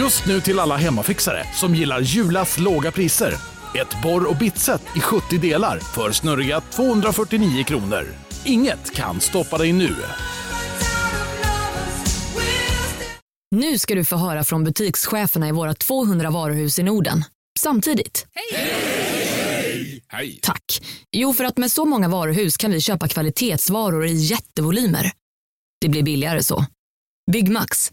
Just nu till alla hemmafixare som gillar Julas låga priser. Ett borr och bitset i 70 delar för snurriga 249 kronor. Inget kan stoppa dig nu. Nu ska du få höra från butikscheferna i våra 200 varuhus i Norden. Samtidigt. Hej! Tack. Jo, för att med så många varuhus kan vi köpa kvalitetsvaror i jättevolymer. Det blir billigare så. Byggmax.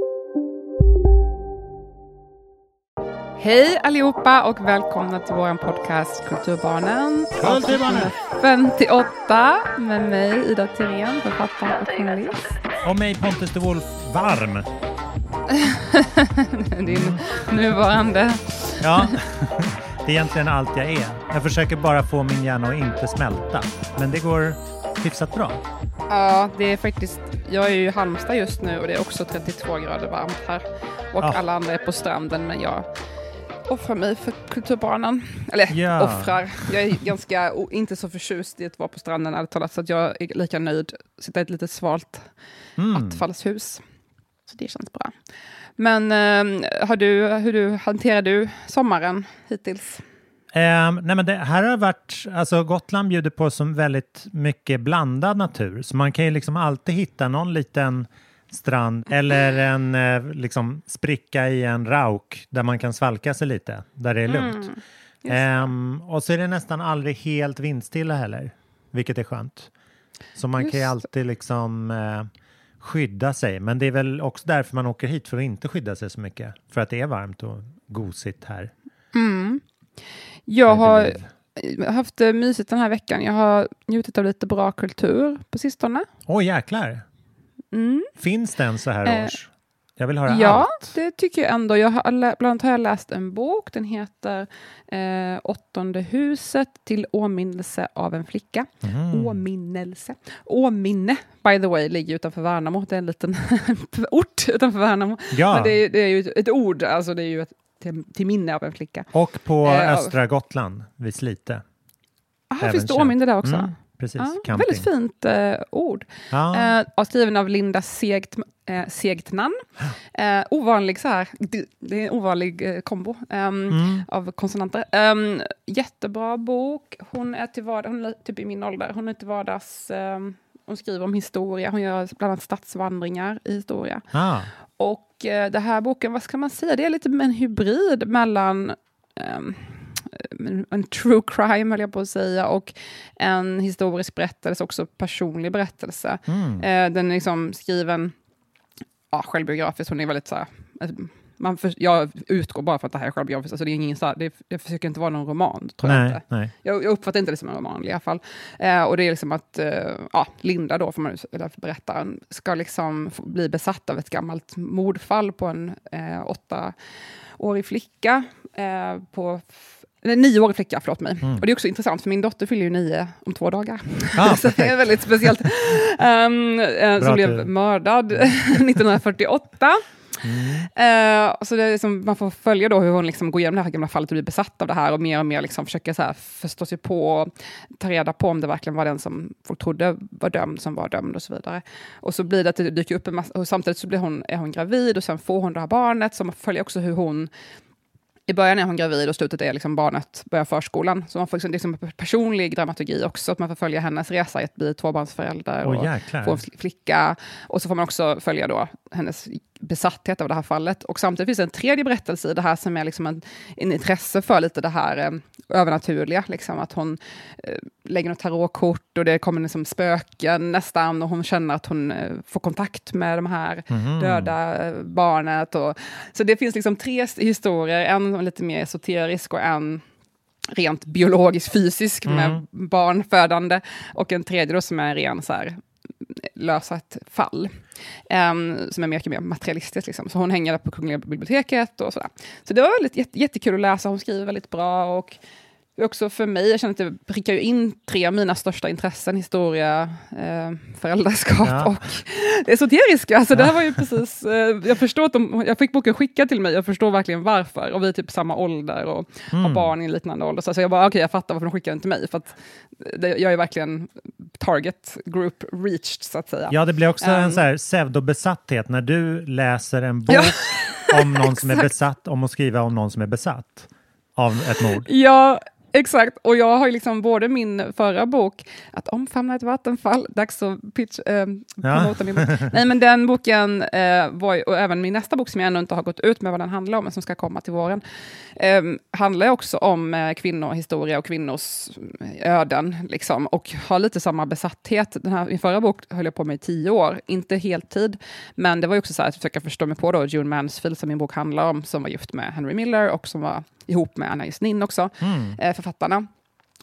Hej allihopa och välkomna till vår podcast Kulturbarnen. Kulturbarnen. 58 med mig Ida Thyrén, författare och journalist. Och mig Pontus de Wolf varm. Din nuvarande. Ja, det är egentligen allt jag är. Jag försöker bara få min hjärna att inte smälta. Men det går hyfsat bra. Ja, det är faktiskt, jag är ju i Halmstad just nu och det är också 32 grader varmt här. Och Ja. alla andra är på stranden men jag offrar mig för Kulturbarnen. Eller Ja. offrar, jag är ganska inte så förtjust i att vara på stranden ärligt talat så att jag är lika nöjd att sitta i ett litet svalt Mm. attfallshus. Så det känns bra. Men eh, har du, hur du, hanterar du sommaren hittills? Ehm, nej men det här har varit, alltså Gotland bjuder på som väldigt mycket blandad natur. Så man kan ju liksom alltid hitta någon liten strand eller en eh, liksom spricka i en rauk där man kan svalka sig lite, där det är lugnt. Mm, just Ehm, och så är det nästan aldrig helt vindstilla heller, vilket är skönt. Så man kan ju Just. alltid liksom eh, skydda sig. Men det är väl också därför man åker hit, för att inte skydda sig så mycket. För att det är varmt och gosigt här. Mm. Jag har Believe. haft det mysigt den här veckan. Jag har njutit av lite bra kultur på sistone. Åh jäklar! Mm. Finns den så här Eh, års? Jag vill höra Ja, allt. det tycker jag ändå. Jag har, bland annat har jag läst en bok. Den heter eh, Åttonde huset till åminnelse av en flicka. Mm. Åminnelse. Åminne, by the way, ligger utanför Värnamo. Det är en liten ort utanför Värnamo. Ja, Men det, är, det är ju ett, ett ord, alltså det är ju ett, till, till minne av en flicka. och på Eh, östra Gotland vid Slite. Ah, Även finns det åminne där också? Mm, precis, Ja, väldigt fint eh, ord. Ja. Eh, och skriven av Linda Segt, eh, Segtnan. Eh, ovanlig så här, det, det är en ovanlig eh, kombo ehm, Mm. av konsonanter. Ehm, jättebra bok. Hon är till vardags, hon är typ i min ålder. Hon är till vardags, ehm, hon skriver om historia. Hon gör bland annat stadsvandringar i historia. Ah. Och eh, den här boken, vad ska man säga, det är lite en hybrid mellan en, true crime, höll jag på att säga, och en historisk berättelse, också personlig berättelse. Mm. Eh, den är liksom skriven ja, självbiografiskt, hon är väldigt så här, alltså, man för, jag utgår bara för att det här är självbiografiskt, alltså det, är ingen, så här, det, det försöker inte vara någon roman, tror jag Nej, inte. nej. Jag, jag uppfattar inte det som en roman i alla fall. Eh, och det är liksom att eh, ja, Linda, då, får man, eller berättaren, ska liksom bli besatt av ett gammalt mordfall på en eh, åttaårig flicka. Eh, på eller nioårig flicka, förlåt mig. Mm. Och det är också intressant, för min dotter fyller ju nio om två dagar. Ah, så det är väldigt speciellt. Um, Bra som blev mördad 1948. Eh, så det är liksom, man får följa då hur hon liksom går igenom det här gamla fallet och blir besatt av det här och mer och mer liksom försöker så här förstå sig på och ta reda på om det verkligen var den som folk trodde var dömd som var dömd och så vidare. Och så blir det att det dyker upp en massa, och samtidigt så blir hon, är hon gravid och sen får hon det här barnet, så man följer också hur hon i början är hon gravid och slutet är liksom barnet börjar förskolan. Så man får liksom, liksom personlig dramaturgi också, att man får följa hennes resa i att bli tvåbarnsförälder. Åh och få en fl- flicka. Och så får man också följa då hennes besatthet av det här fallet. Och samtidigt finns det en tredje berättelse i det här som är liksom en, en intresse för lite det här eh, övernaturliga. Liksom, att hon eh, lägger något tarotkort och det kommer liksom spöken nästan och hon känner att hon eh, får kontakt med de här Mhm. döda eh, barnet. Och, så det finns liksom tre historier, en lite mer esoterisk och en rent biologisk, fysisk med Mm. barnfödande och en tredje då som är ren så här, lösa ett fall. um, som är mycket mer materialistiskt. Liksom. Så hon hänger där på Kungliga biblioteket och sådär. Så det var väldigt jätte, jättekul att läsa, hon skriver väldigt bra och också för mig, jag känner att det prickar ju in tre av mina största intressen, historia, eh, föräldraskap Ja. och det esoteriska. Alltså det här var ju precis, eh, jag förstår att de, jag fick boken skickad till mig, jag förstår verkligen varför. Och vi är typ samma ålder och Mm. har barn i en liknande ålder. Så, så jag bara, okej, jag fattar varför de skickade den till mig. För att det, jag är verkligen target group reached, så att säga. Ja, det blir också en Um, så här pseudobesatthet när du läser en bok Ja. om någon som är besatt, om att skriva om någon som är besatt av ett mord. Ja, exakt. Och jag har ju liksom både min förra bok, Att omfamna ett vattenfall, dags att pitch, eh, promota min bok. Nej, men den boken, eh, var och även min nästa bok som jag ännu inte har gått ut med vad den handlar om, men som ska komma till våren, eh, handlar också om eh, kvinnohistoria och kvinnors eh, öden, liksom, och har lite samma besatthet. Den här, min förra bok höll jag på med i tio år, inte heltid, men det var ju också så här att försöka förstå mig på då, June Mansfield, som min bok handlar om, som var gift med Henry Miller och som var ihop med Anna Nin också, eh, författarna.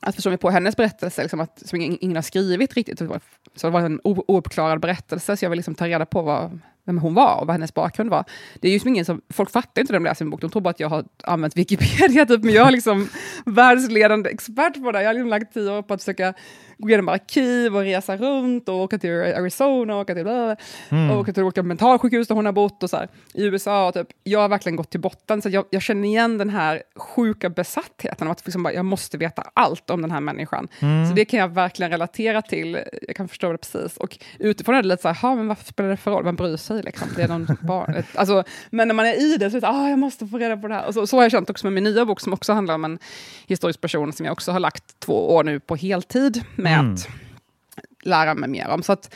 Att förstå mig på hennes berättelse, liksom att, som ingen, ingen har skrivit riktigt. Så det var, så det var en o- ouppklarad berättelse, så jag vill liksom ta reda på vad, vem hon var och vad hennes bakgrund var. Det är ju som ingen som, folk fattar inte när de läser min bok, de tror bara att jag har använt Wikipedia, typ, men jag är liksom världsledande expert på det. Jag har liksom lagt tio år på att försöka gå igenom arkiv och resa runt och åka till Arizona och åka till, bla, Mm. och åka till olika mentalsjukhus där hon har bott och så här, i USA. Och typ, jag har verkligen gått till botten, så jag, jag känner igen den här sjuka besattheten av att liksom bara, jag måste veta allt om den här människan. Mm. Så det kan jag verkligen relatera till. Jag kan förstå det precis. Och utifrån är det lite så här, "Ha, men vad spelar det för roll? Vem bryr sig? Liksom? Det är någon barn. Alltså, men när man är i det så är det ah, jag måste få reda på det här. Och så, så har jag känt också med min nya bok som också handlar om en historisk person som jag också har lagt två år nu på heltid med Mm. att lära mig mer om. Så att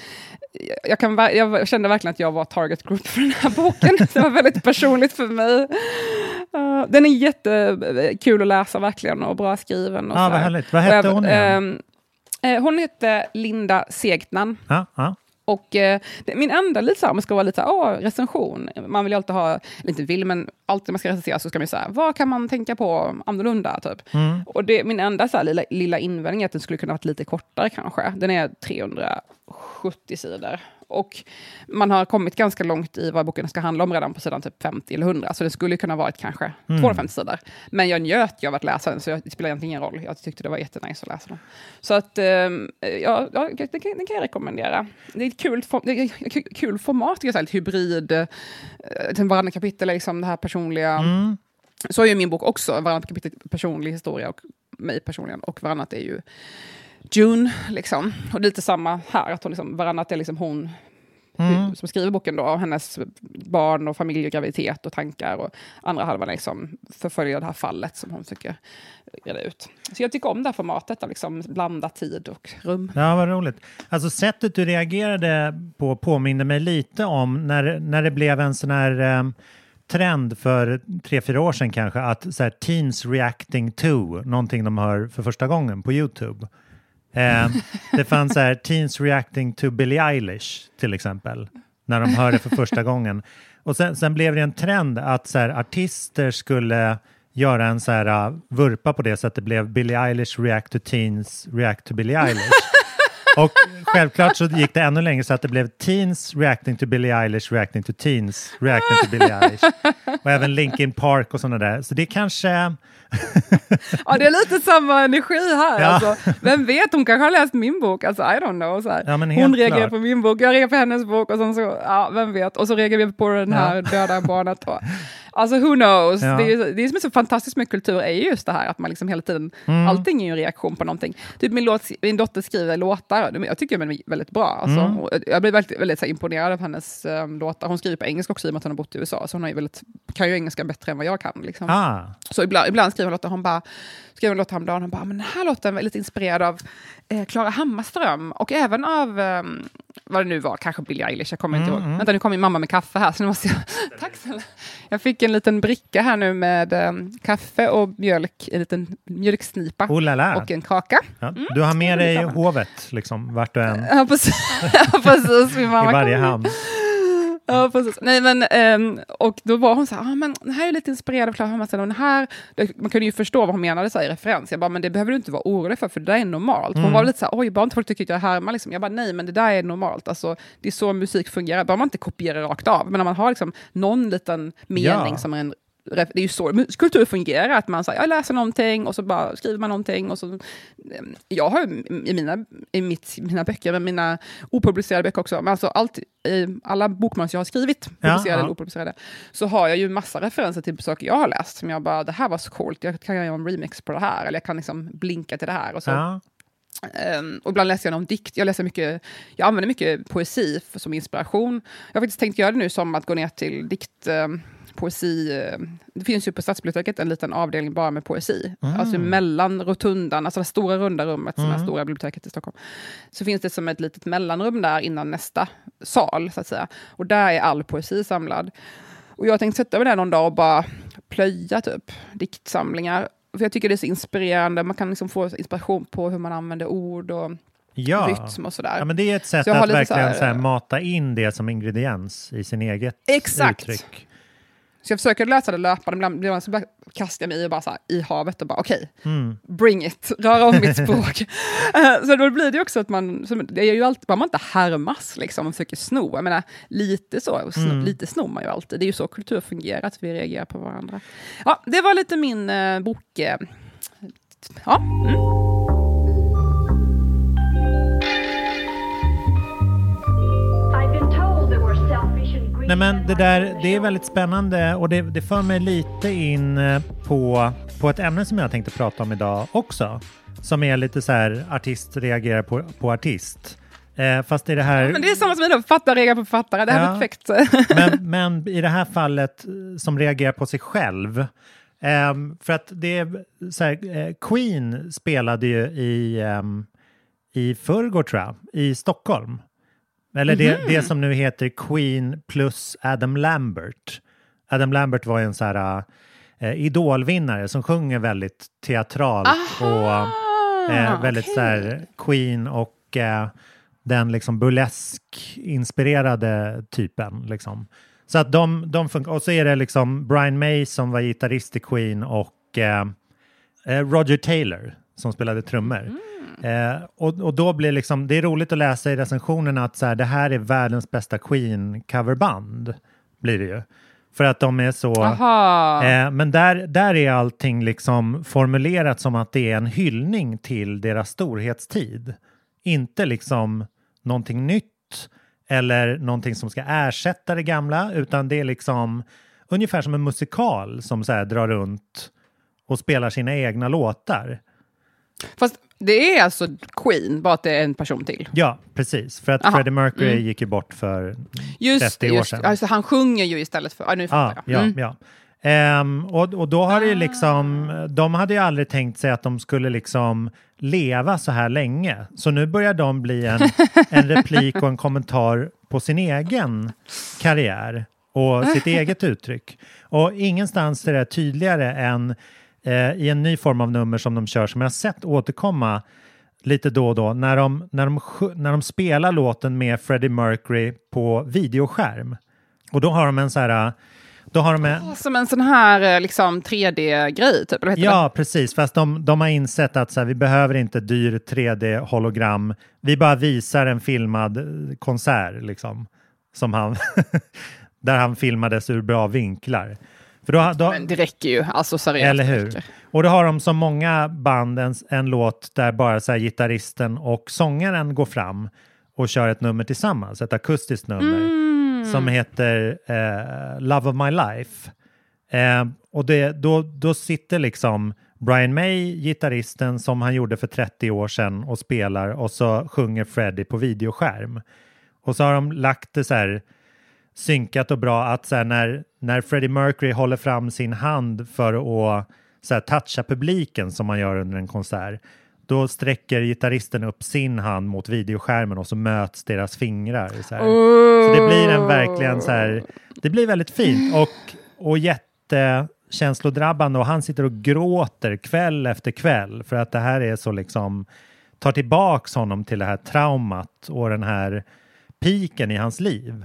jag, jag, kan, jag kände verkligen att jag var target group för den här boken. Det var väldigt personligt för mig. Uh, den är jättekul att läsa verkligen och bra skriven. Och så vad här. härligt. Vad hette jag- hon igen? ehm, eh, hon hette Linda Segnan. Ja, ja. Och eh, min enda lite så här, om man ska vara lite så här, åh, recension, man vill ju alltid ha, eller inte vill, men alltid när man ska recensera så ska man ju säga, vad kan man tänka på annorlunda? Typ. Och det, min enda så här, lilla, lilla invändning är att den skulle kunna varit lite kortare kanske. Den är 370 sidor. Och man har kommit ganska långt i vad boken ska handla om redan på sidan typ 50 eller 100, så det skulle kunna varit kanske 250 sidor. Men jag njöt ju av att läsa den, så jag, det spelar egentligen ingen roll. Jag tyckte det var jättenice att läsa den. Så att, ehm, ja, ja den, kan, den kan jag rekommendera. Det är ett kul, det är kul format, så här, ett hybrid. Eh, varandra kapitel är liksom det här personliga. Så är ju min bok också, varannat kapitel personlig historia och mig personligen, och varannat är ju June, liksom. Och lite samma här, att hon liksom, varannat är liksom hon hur- som skriver boken då, och hennes barn och familj och graviditet och tankar. Och andra halvan liksom förföljer det här fallet som hon försöker reda ut. Så jag tycker om det här formatet, att liksom blanda tid och rum. Ja, vad roligt. Alltså sättet du reagerade på påminner mig lite om när, när det blev en sån här em, trend för tre, fyra år sedan kanske, att så här, teens reacting to, någonting de hör för första gången på YouTube. Eh, det fanns så här, teens reacting to Billie Eilish till exempel, när de hör det för första gången. Och sen, sen blev det en trend att så här, artister skulle göra en så här uh, vurpa på det så att det blev Billie Eilish react to teens react to Billie Eilish. Och självklart så gick det ännu längre så att det blev teens reacting to Billie Eilish reacting to teens reacting to Billie Eilish. Och även Linkin Park och sådana där. Så det kanske... Ja, det är lite samma energi här. Ja. Alltså, vem vet, hon kanske har läst min bok. Alltså, I don't know. Så. Ja, hon reagerar klart. på min bok, jag reagerar på hennes bok. Och sen så, ja, vem vet. Och så reagerar vi på den här döda barnet. Och, alltså, who knows? Ja. Det, är, det som är så fantastiskt med kultur är ju just det här att man liksom hela tiden, Mm. allting är ju en reaktion på någonting. Typ min, låt, min dotter skriver låtar, jag tycker de är väldigt bra. Alltså, Mm. Jag blir väldigt, väldigt här, imponerad av hennes um, låtar. Hon skriver på engelska också i och med att hon har bott i USA, så hon har ju väldigt, kan ju engelska bättre än vad jag kan. Liksom. Ah, Så ibland, ibland skriver hon låtar, hon bara, skrev en låt häromdagen, hon bara, men den här låten var lite inspirerad av eh, Klara Hammarström och även av, ehm, vad det nu var, kanske Billie Eilish, jag kommer inte ihåg. Vänta, nu kommer min mamma med kaffe här, så nu måste jag... Tack snälla. Jag fick en liten bricka här nu med ehm, kaffe och mjölk, en liten mjölksnipa oh och en kaka. Ja, du har med dig hovet, liksom, vart du än, Ja, precis. ja, precis. Min mamma i varje hamn. Ja, precis. Nej, men, ehm, och då var hon så här, ah, men den här är lite inspirerad av och den här, det- man kunde ju förstå vad hon menade så här, i referens. Jag bara, men det behöver du inte vara orolig för, för det där är normalt. Hon var lite så här, oj, bara inte folk tycker att jag härmar. Liksom. Jag bara, nej, men det där är normalt. Alltså, det är så musik fungerar. Bara man inte kopierar rakt av. Men när man har liksom, någon liten mening Ja. som är en det är ju så kultur fungerar, att man säger, jag läser någonting och så bara skriver man någonting. Och så, jag har i mina, i mitt, mina böcker, men mina opublicerade böcker också, men alltså allt, alla bokmanus jag har skrivit, publicerade ja, ja. eller opublicerade, så har jag ju massa referenser till saker jag har läst, som jag bara, det här var så coolt, jag kan göra en remix på det här, eller jag kan liksom blinka till det här. Och så. Ja. Um, och ibland läser jag någon dikt. Jag, läser mycket, jag använder mycket poesi för, som inspiration. Jag har faktiskt tänkt göra det nu som att gå ner till dikt... Um, poesi... Um, det finns ju på Stadsbiblioteket en liten avdelning bara med poesi. Mm. Alltså mellan rotundan, alltså det stora runda rummet, mm. som är mm. stora biblioteket i Stockholm. Så finns det som ett litet mellanrum där innan nästa sal, så att säga. Och där är all poesi samlad. Och jag tänkte sätta mig där någon dag och bara plöja typ diktsamlingar för jag tycker det är så inspirerande, man kan liksom få inspiration på hur man använder ord och ja. rytm och sådär. Ja, men det är ett sätt att verkligen så här, så här, mata in det som ingrediens i sin eget Exakt. uttryck. Så jag försöker läsa det löpande, ibland blir man så bara kastar jag mig i, bara så här, i havet och bara okej, okay, mm. bring it, rör om mitt språk. uh, så då blir det också att man, så det är ju alltid, man inte härmas liksom och försöker sno. Jag menar, lite så, sno, mm. lite snor man ju alltid. Det är ju så kultur fungerar, att vi reagerar på varandra. Ja, det var lite min uh, bok. Uh, ja. Mm. Nej, men det där det är väldigt spännande och det, det för mig lite in eh, på, på ett ämne som jag tänkte prata om idag också. Som är lite så här artist reagerar på, på artist. Eh, fast i det här... Ja, men det är samma som mina författare reagerar på författare, det här ja, är perfekt. men, men i det här fallet eh, som reagerar på sig själv. Eh, för att det så här, eh, Queen spelade ju i, eh, i förrgår tror jag, i Stockholm. Eller det, mm. det som nu heter Queen plus Adam Lambert. Adam Lambert var en så här uh, idolvinnare som sjunger väldigt teatralt Aha, och uh, väldigt okay. så här Queen och uh, den liksom burlesk-inspirerade typen. Liksom. Så att de, de funkar. Och så är det liksom Brian May som var gitarrist i Queen och Roger Taylor som spelade trummor. Mm. Eh, och, och då blir liksom, det är roligt att läsa i recensionerna att så här, det här är världens bästa Queen-coverband. Blir det ju. För att de är så... Eh, men där, där är allting liksom formulerat som att det är en hyllning till deras storhetstid. Inte liksom någonting nytt eller någonting som ska ersätta det gamla, utan det är liksom ungefär som en musikal som så här drar runt och spelar sina egna låtar. Fast det är alltså Queen, bara att det är en person till? Ja, precis. För att Aha. Freddie Mercury mm. gick ju bort för just, 30 år sedan. Alltså, han sjunger ju istället för... Ah, nu ah, jag. Mm. Ja, Um, och, och då har det ju liksom, de hade ju aldrig tänkt sig att de skulle liksom leva så här länge. Så nu börjar de bli en, en replik och en kommentar på sin egen karriär och sitt eget uttryck. Och ingenstans är det tydligare än eh, i en ny form av nummer som de kör som jag sett återkomma lite då och då när de, när de, när de spelar låten med Freddie Mercury på videoskärm. Och då har de en så här då har de en... Som en sån här eh, liksom 3D-grej, typ? Eller ja, det? precis. Fast de, de har insett att så här, vi behöver inte dyr 3D-hologram. Vi bara visar en filmad eh, konsert, liksom. Som han... där han filmades ur bra vinklar. För då, då, Men det räcker ju, alltså seriöst. Eller hur? Och då har de som många band en, en låt där bara så här, gitarristen och sångaren går fram och kör ett nummer tillsammans, ett akustiskt nummer mm. som heter eh, Love of My Life. Eh, och det, då, då sitter liksom Brian May, gitarristen som han gjorde för 30 år sedan och spelar och så sjunger Freddie på videoskärm. Och så har de lagt det så här synkat och bra att så här, när, när Freddie Mercury håller fram sin hand för att så här, toucha publiken som man gör under en konsert, då sträcker gitarristen upp sin hand mot videoskärmen och så möts deras fingrar. Så, oh. så det blir en verkligen så här, det blir väldigt fint och, och jättekänslodrabbande och han sitter och gråter kväll efter kväll för att det här är så liksom tar tillbaks honom till det här traumat och den här piken i hans liv.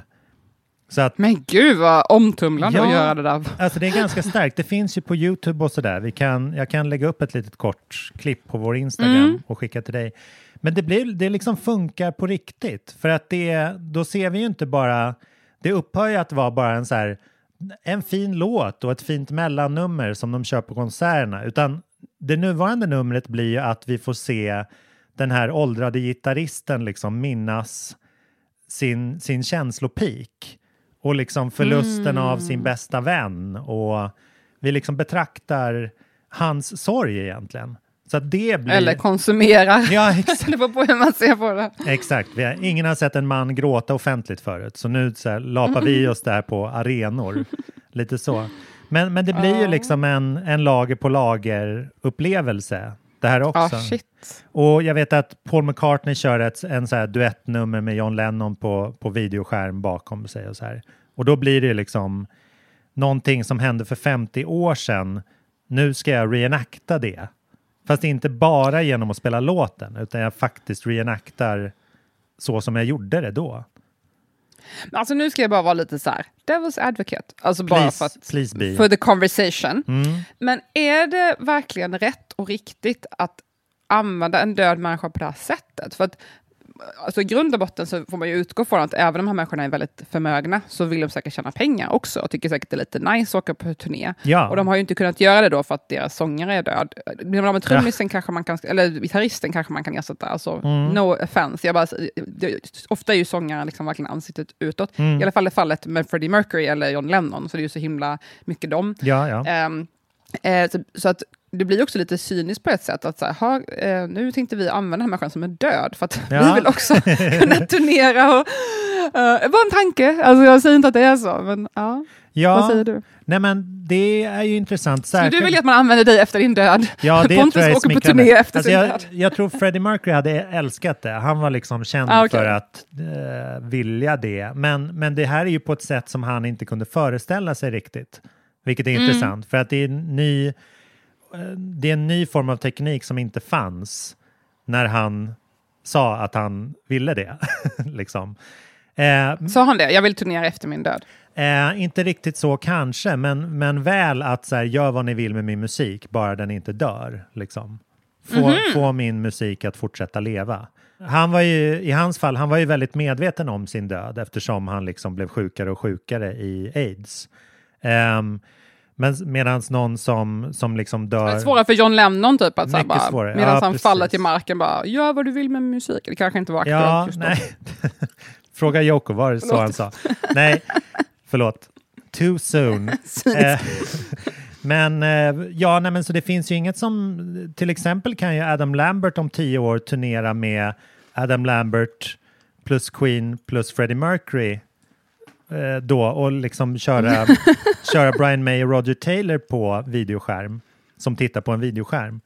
Så att, Men gud vad omtumlande ja, att göra det där. Alltså det är ganska starkt. Det finns ju på Youtube och sådär. kan, jag kan lägga upp ett litet kort klipp på vår Instagram mm. och skicka till dig. Men det, blir, det liksom funkar på riktigt. För att det, då ser vi ju inte bara, det upphör ju att vara bara en så här en fin låt och ett fint mellannummer som de kör på konserterna, utan det nuvarande numret blir ju att vi får se den här åldrade gitarristen liksom minnas sin, sin känslopik och liksom förlusten av sin bästa vän och vi liksom betraktar hans sorg egentligen. Så det blir... Eller konsumera. Ja, exakt. det beror på hur man ser på det. Exakt. Vi har, ingen har sett en man gråta offentligt förut, så nu så här, lapar vi oss där på arenor. Lite så. Men, men det blir ju liksom en, en lager på lager upplevelse det här också. Ja, shit. Och jag vet att Paul McCartney kör ett en så här duettnummer med John Lennon på, på videoskärm bakom sig och så här. Och då blir det liksom någonting som hände för 50 år sedan. Nu ska jag reenacta det. Fast inte bara genom att spela låten, utan jag faktiskt reenactar så som jag gjorde det då. Alltså nu ska jag bara vara lite så här, devil's advocate. Alltså bara Please, för att, please be. for the conversation. Mm. Men är det verkligen rätt och riktigt att använda en död människa på det här sättet? För att alltså, i grund och botten så får man ju utgå från att även om de här människorna är väldigt förmögna så vill de säkert tjäna pengar också och tycker säkert det är lite nice att åka på turné. Ja. Och de har ju inte kunnat göra det då för att deras sångare är död. Blir man av med trummisen kanske man kan, eller gitarristen kanske man kan ersätta. Alltså, Mm. no offense. Jag bara, det, ofta är ju sångare liksom verkligen ansiktet utåt. Mm. I alla fall i fallet med Freddie Mercury eller John Lennon, så det är ju så himla mycket dem. Ja, ja. Ehm, eh, så, så att det blir också lite cyniskt på ett sätt. Att så här, ha, eh, nu tänkte vi använda den här människan som är död, för att Ja. vi vill också kunna turnera. Och, eh, var en tanke, alltså, jag säger inte att det är så, men ja. Vad säger du? Nej, men det är ju intressant. Skulle du särskilt- vilja att man använder dig efter din död? Ja, det Pontus tror jag är åker på turné efter alltså sin jag, död. jag tror Freddie Mercury hade älskat det. Han var liksom känd Ah, okej. för att eh, vilja det. Men, men det här är ju på ett sätt som han inte kunde föreställa sig riktigt. Vilket är Mm. intressant, för att det är, en ny, det är en ny form av teknik som inte fanns när han sa att han ville det. liksom. eh, Sa han det? Jag vill turnera efter min död. Eh, inte riktigt så kanske, men, men väl att så här, gör vad ni vill med min musik, bara den inte dör. Liksom. Få, få min musik att fortsätta leva. Han var ju, I hans fall, han var ju väldigt medveten om sin död eftersom han liksom blev sjukare och sjukare i aids. Um, men medan någon som, som liksom Det dör... svårare för John Lennon typ, att Mycket bara, svårare. medan Ja, han precis. faller till marken bara, gör vad du vill med musik. Det kanske inte var aktuellt Ja, just då. nej. Fråga Yoko, var det så han sa? Nej, förlåt. Too soon. Eh, men eh, ja, nej, men så det finns ju inget som, till exempel kan ju Adam Lambert om tio år turnera med Adam Lambert plus Queen plus Freddie Mercury eh, då och liksom köra, köra Brian May och Roger Taylor på videoskärm som tittar på en videoskärm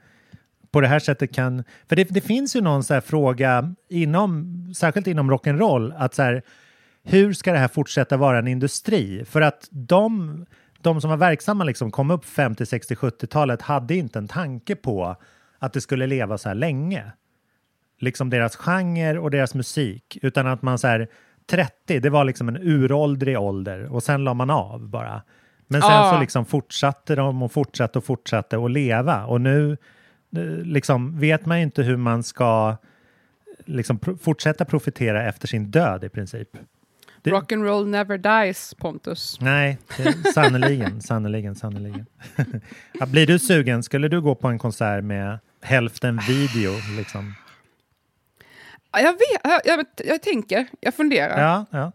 på det här sättet kan... För det, det finns ju någon så här fråga, inom, särskilt inom rock'n'roll, att så här, hur ska det här fortsätta vara en industri? För att de, de som var verksamma liksom kom upp 50, 60, 70-talet hade inte en tanke på att det skulle leva så här länge. Liksom deras genre och deras musik, utan att man så här 30, det var liksom en uråldrig ålder och sen la man av bara. Men sen Ja. så liksom fortsatte de och fortsatte och fortsatte att leva och nu eh, liksom vet man ju inte hur man ska liksom pro- fortsätta profitera efter sin död i princip. Det- Rock and roll never dies, Pontus. Nej, sannerligen, sannerligen, sannerligen. blir du sugen? Skulle du gå på en konsert med hälften video? Liksom? Ja, Jag, vet, jag, jag, jag tänker, jag funderar. Ja, ja.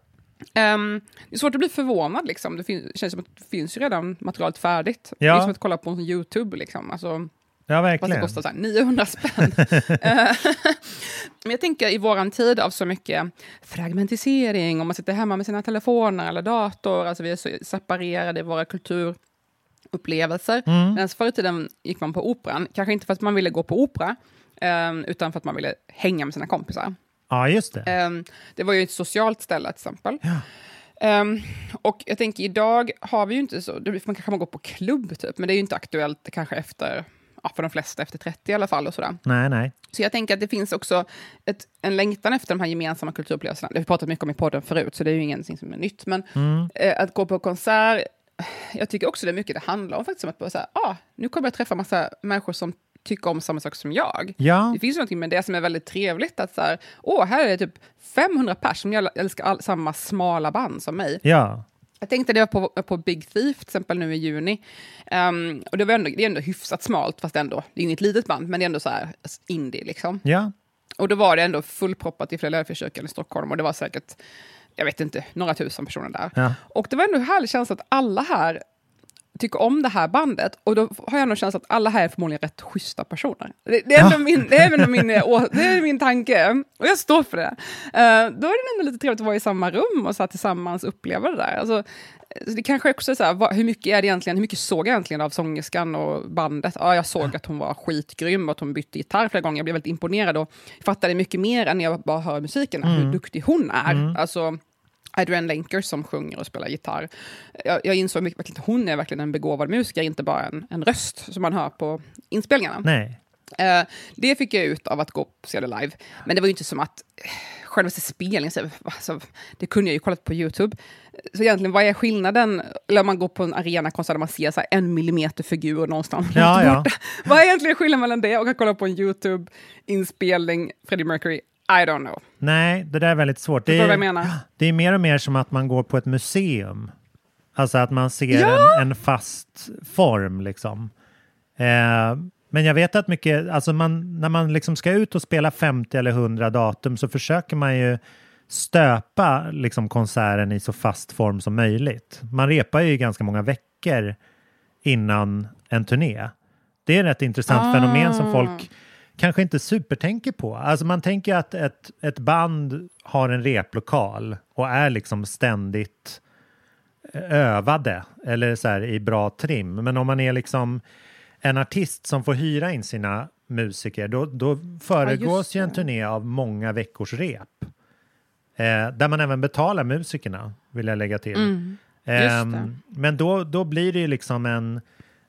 Ehm, det är svårt att bli förvånad. Liksom. Det, fin- det känns som att det finns ju redan materialet färdigt. Det Ja. är som att kolla på en YouTube. Liksom. Alltså, ja fast det verkligen. kostar så här 900 spänn. Men jag tänker i våran tid av så mycket fragmentisering, om man sitter hemma med sina telefoner eller dator, alltså vi är så separerade i våra kulturupplevelser. Mm. Medan förr i tiden gick man på operan, kanske inte för att man ville gå på opera, utan för att man ville hänga med sina kompisar. Ja, just det. Ehm, det var ju ett socialt ställe till exempel. Ehm, och jag tänker idag har vi ju inte så, man kanske man går på klubb typ, men det är ju inte aktuellt kanske efter, ja, för de flesta efter 30 i alla fall och sådär. Nej, nej. Så jag tänker att det finns också ett, en längtan efter de här gemensamma kulturupplevelserna. Det har vi pratat mycket om i podden förut, så det är ju ingenting som är nytt. Men eh, att gå på konsert, jag tycker också det är mycket det handlar om faktiskt. Om att bara säga, ah, nu kommer jag träffa massa människor som tycker om samma sak som jag. Ja, Det finns ju något med det som är väldigt trevligt. Att så här, åh, här är det typ 500 pers som jag älskar all, samma smala band som mig. ja. Jag tänkte det var på, på Big Thief, till exempel nu i juni. Um, och det, var ändå, det är ändå hyfsat smalt, fast ändå, det är inget litet band, men det är ändå så här indie liksom. Ja, Och då var det ändå fullproppat i Philadelphia-kyrkan i Stockholm och det var säkert, jag vet inte, några tusen personer där. Ja. Och det var ändå en härlig känsla att alla här tycker om det här bandet och då har jag ändå känslan att alla här är förmodligen rätt schyssta personer. Det, det är ändå min, det är ändå min, eh, det är min tanke och jag står för det. Eh, då är det ändå lite trevligt att vara i samma rum och så här tillsammans uppleva det där. Alltså, så det kanske också är så här, vad, hur mycket är det egentligen, hur mycket såg jag egentligen av sångerskan och bandet? Ja, jag såg att hon var skitgrym och att hon bytte gitarr flera gånger. Jag blev väldigt imponerad och fattade mycket mer än när jag bara hör musiken, hur duktig hon är. Alltså, Adrienne Lenker som sjunger och spelar gitarr. Jag, jag insåg mycket att hon är verkligen en begåvad musiker, inte bara en, en röst som man hör på inspelningarna. nej. Eh, det fick jag ut av att gå och se det live. Men det var ju inte som att eh, själva spelningen, så, alltså, det kunde jag ju kollat på YouTube. Så egentligen, vad är skillnaden? Eller om man går på en arenakonsert där man ser så en millimeter figur någonstans Ja, ja. Vad är egentligen skillnaden mellan det och att kolla på en YouTube-inspelning, Freddie Mercury? I don't know. Nej, det där är väldigt svårt. Det är, vad jag menar? det är mer och mer som att man går på ett museum. Alltså att man ser en, en fast form liksom. Eh, men jag vet att mycket, alltså man, när man liksom ska ut och spela 50 eller 100 datum så försöker man ju stöpa liksom konserten i så fast form som möjligt. Man repar ju ganska många veckor innan en turné. Det är ett rätt intressant fenomen som folk kanske inte supertänker på. Alltså man tänker att ett, ett band har en replokal och är liksom ständigt övade eller så här i bra trim. Men om man är liksom en artist som får hyra in sina musiker, då, då föregås ju en turné av många veckors rep. Eh, där man även betalar musikerna, vill jag lägga till. Mm, det. men då, då blir det ju liksom en,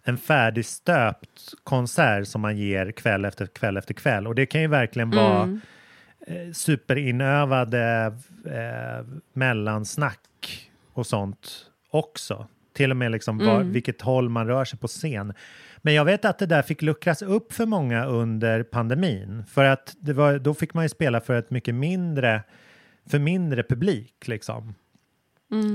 en färdigstöpt konsert som man ger kväll efter kväll efter kväll. Och det kan ju verkligen vara Mm. eh, superinövade eh, mellansnack och sånt också. Till och med liksom var, Mm. vilket håll man rör sig på scen. Men jag vet att det där fick luckras upp för många under pandemin. För att det var, då fick man ju spela för ett mycket mindre, för mindre publik liksom.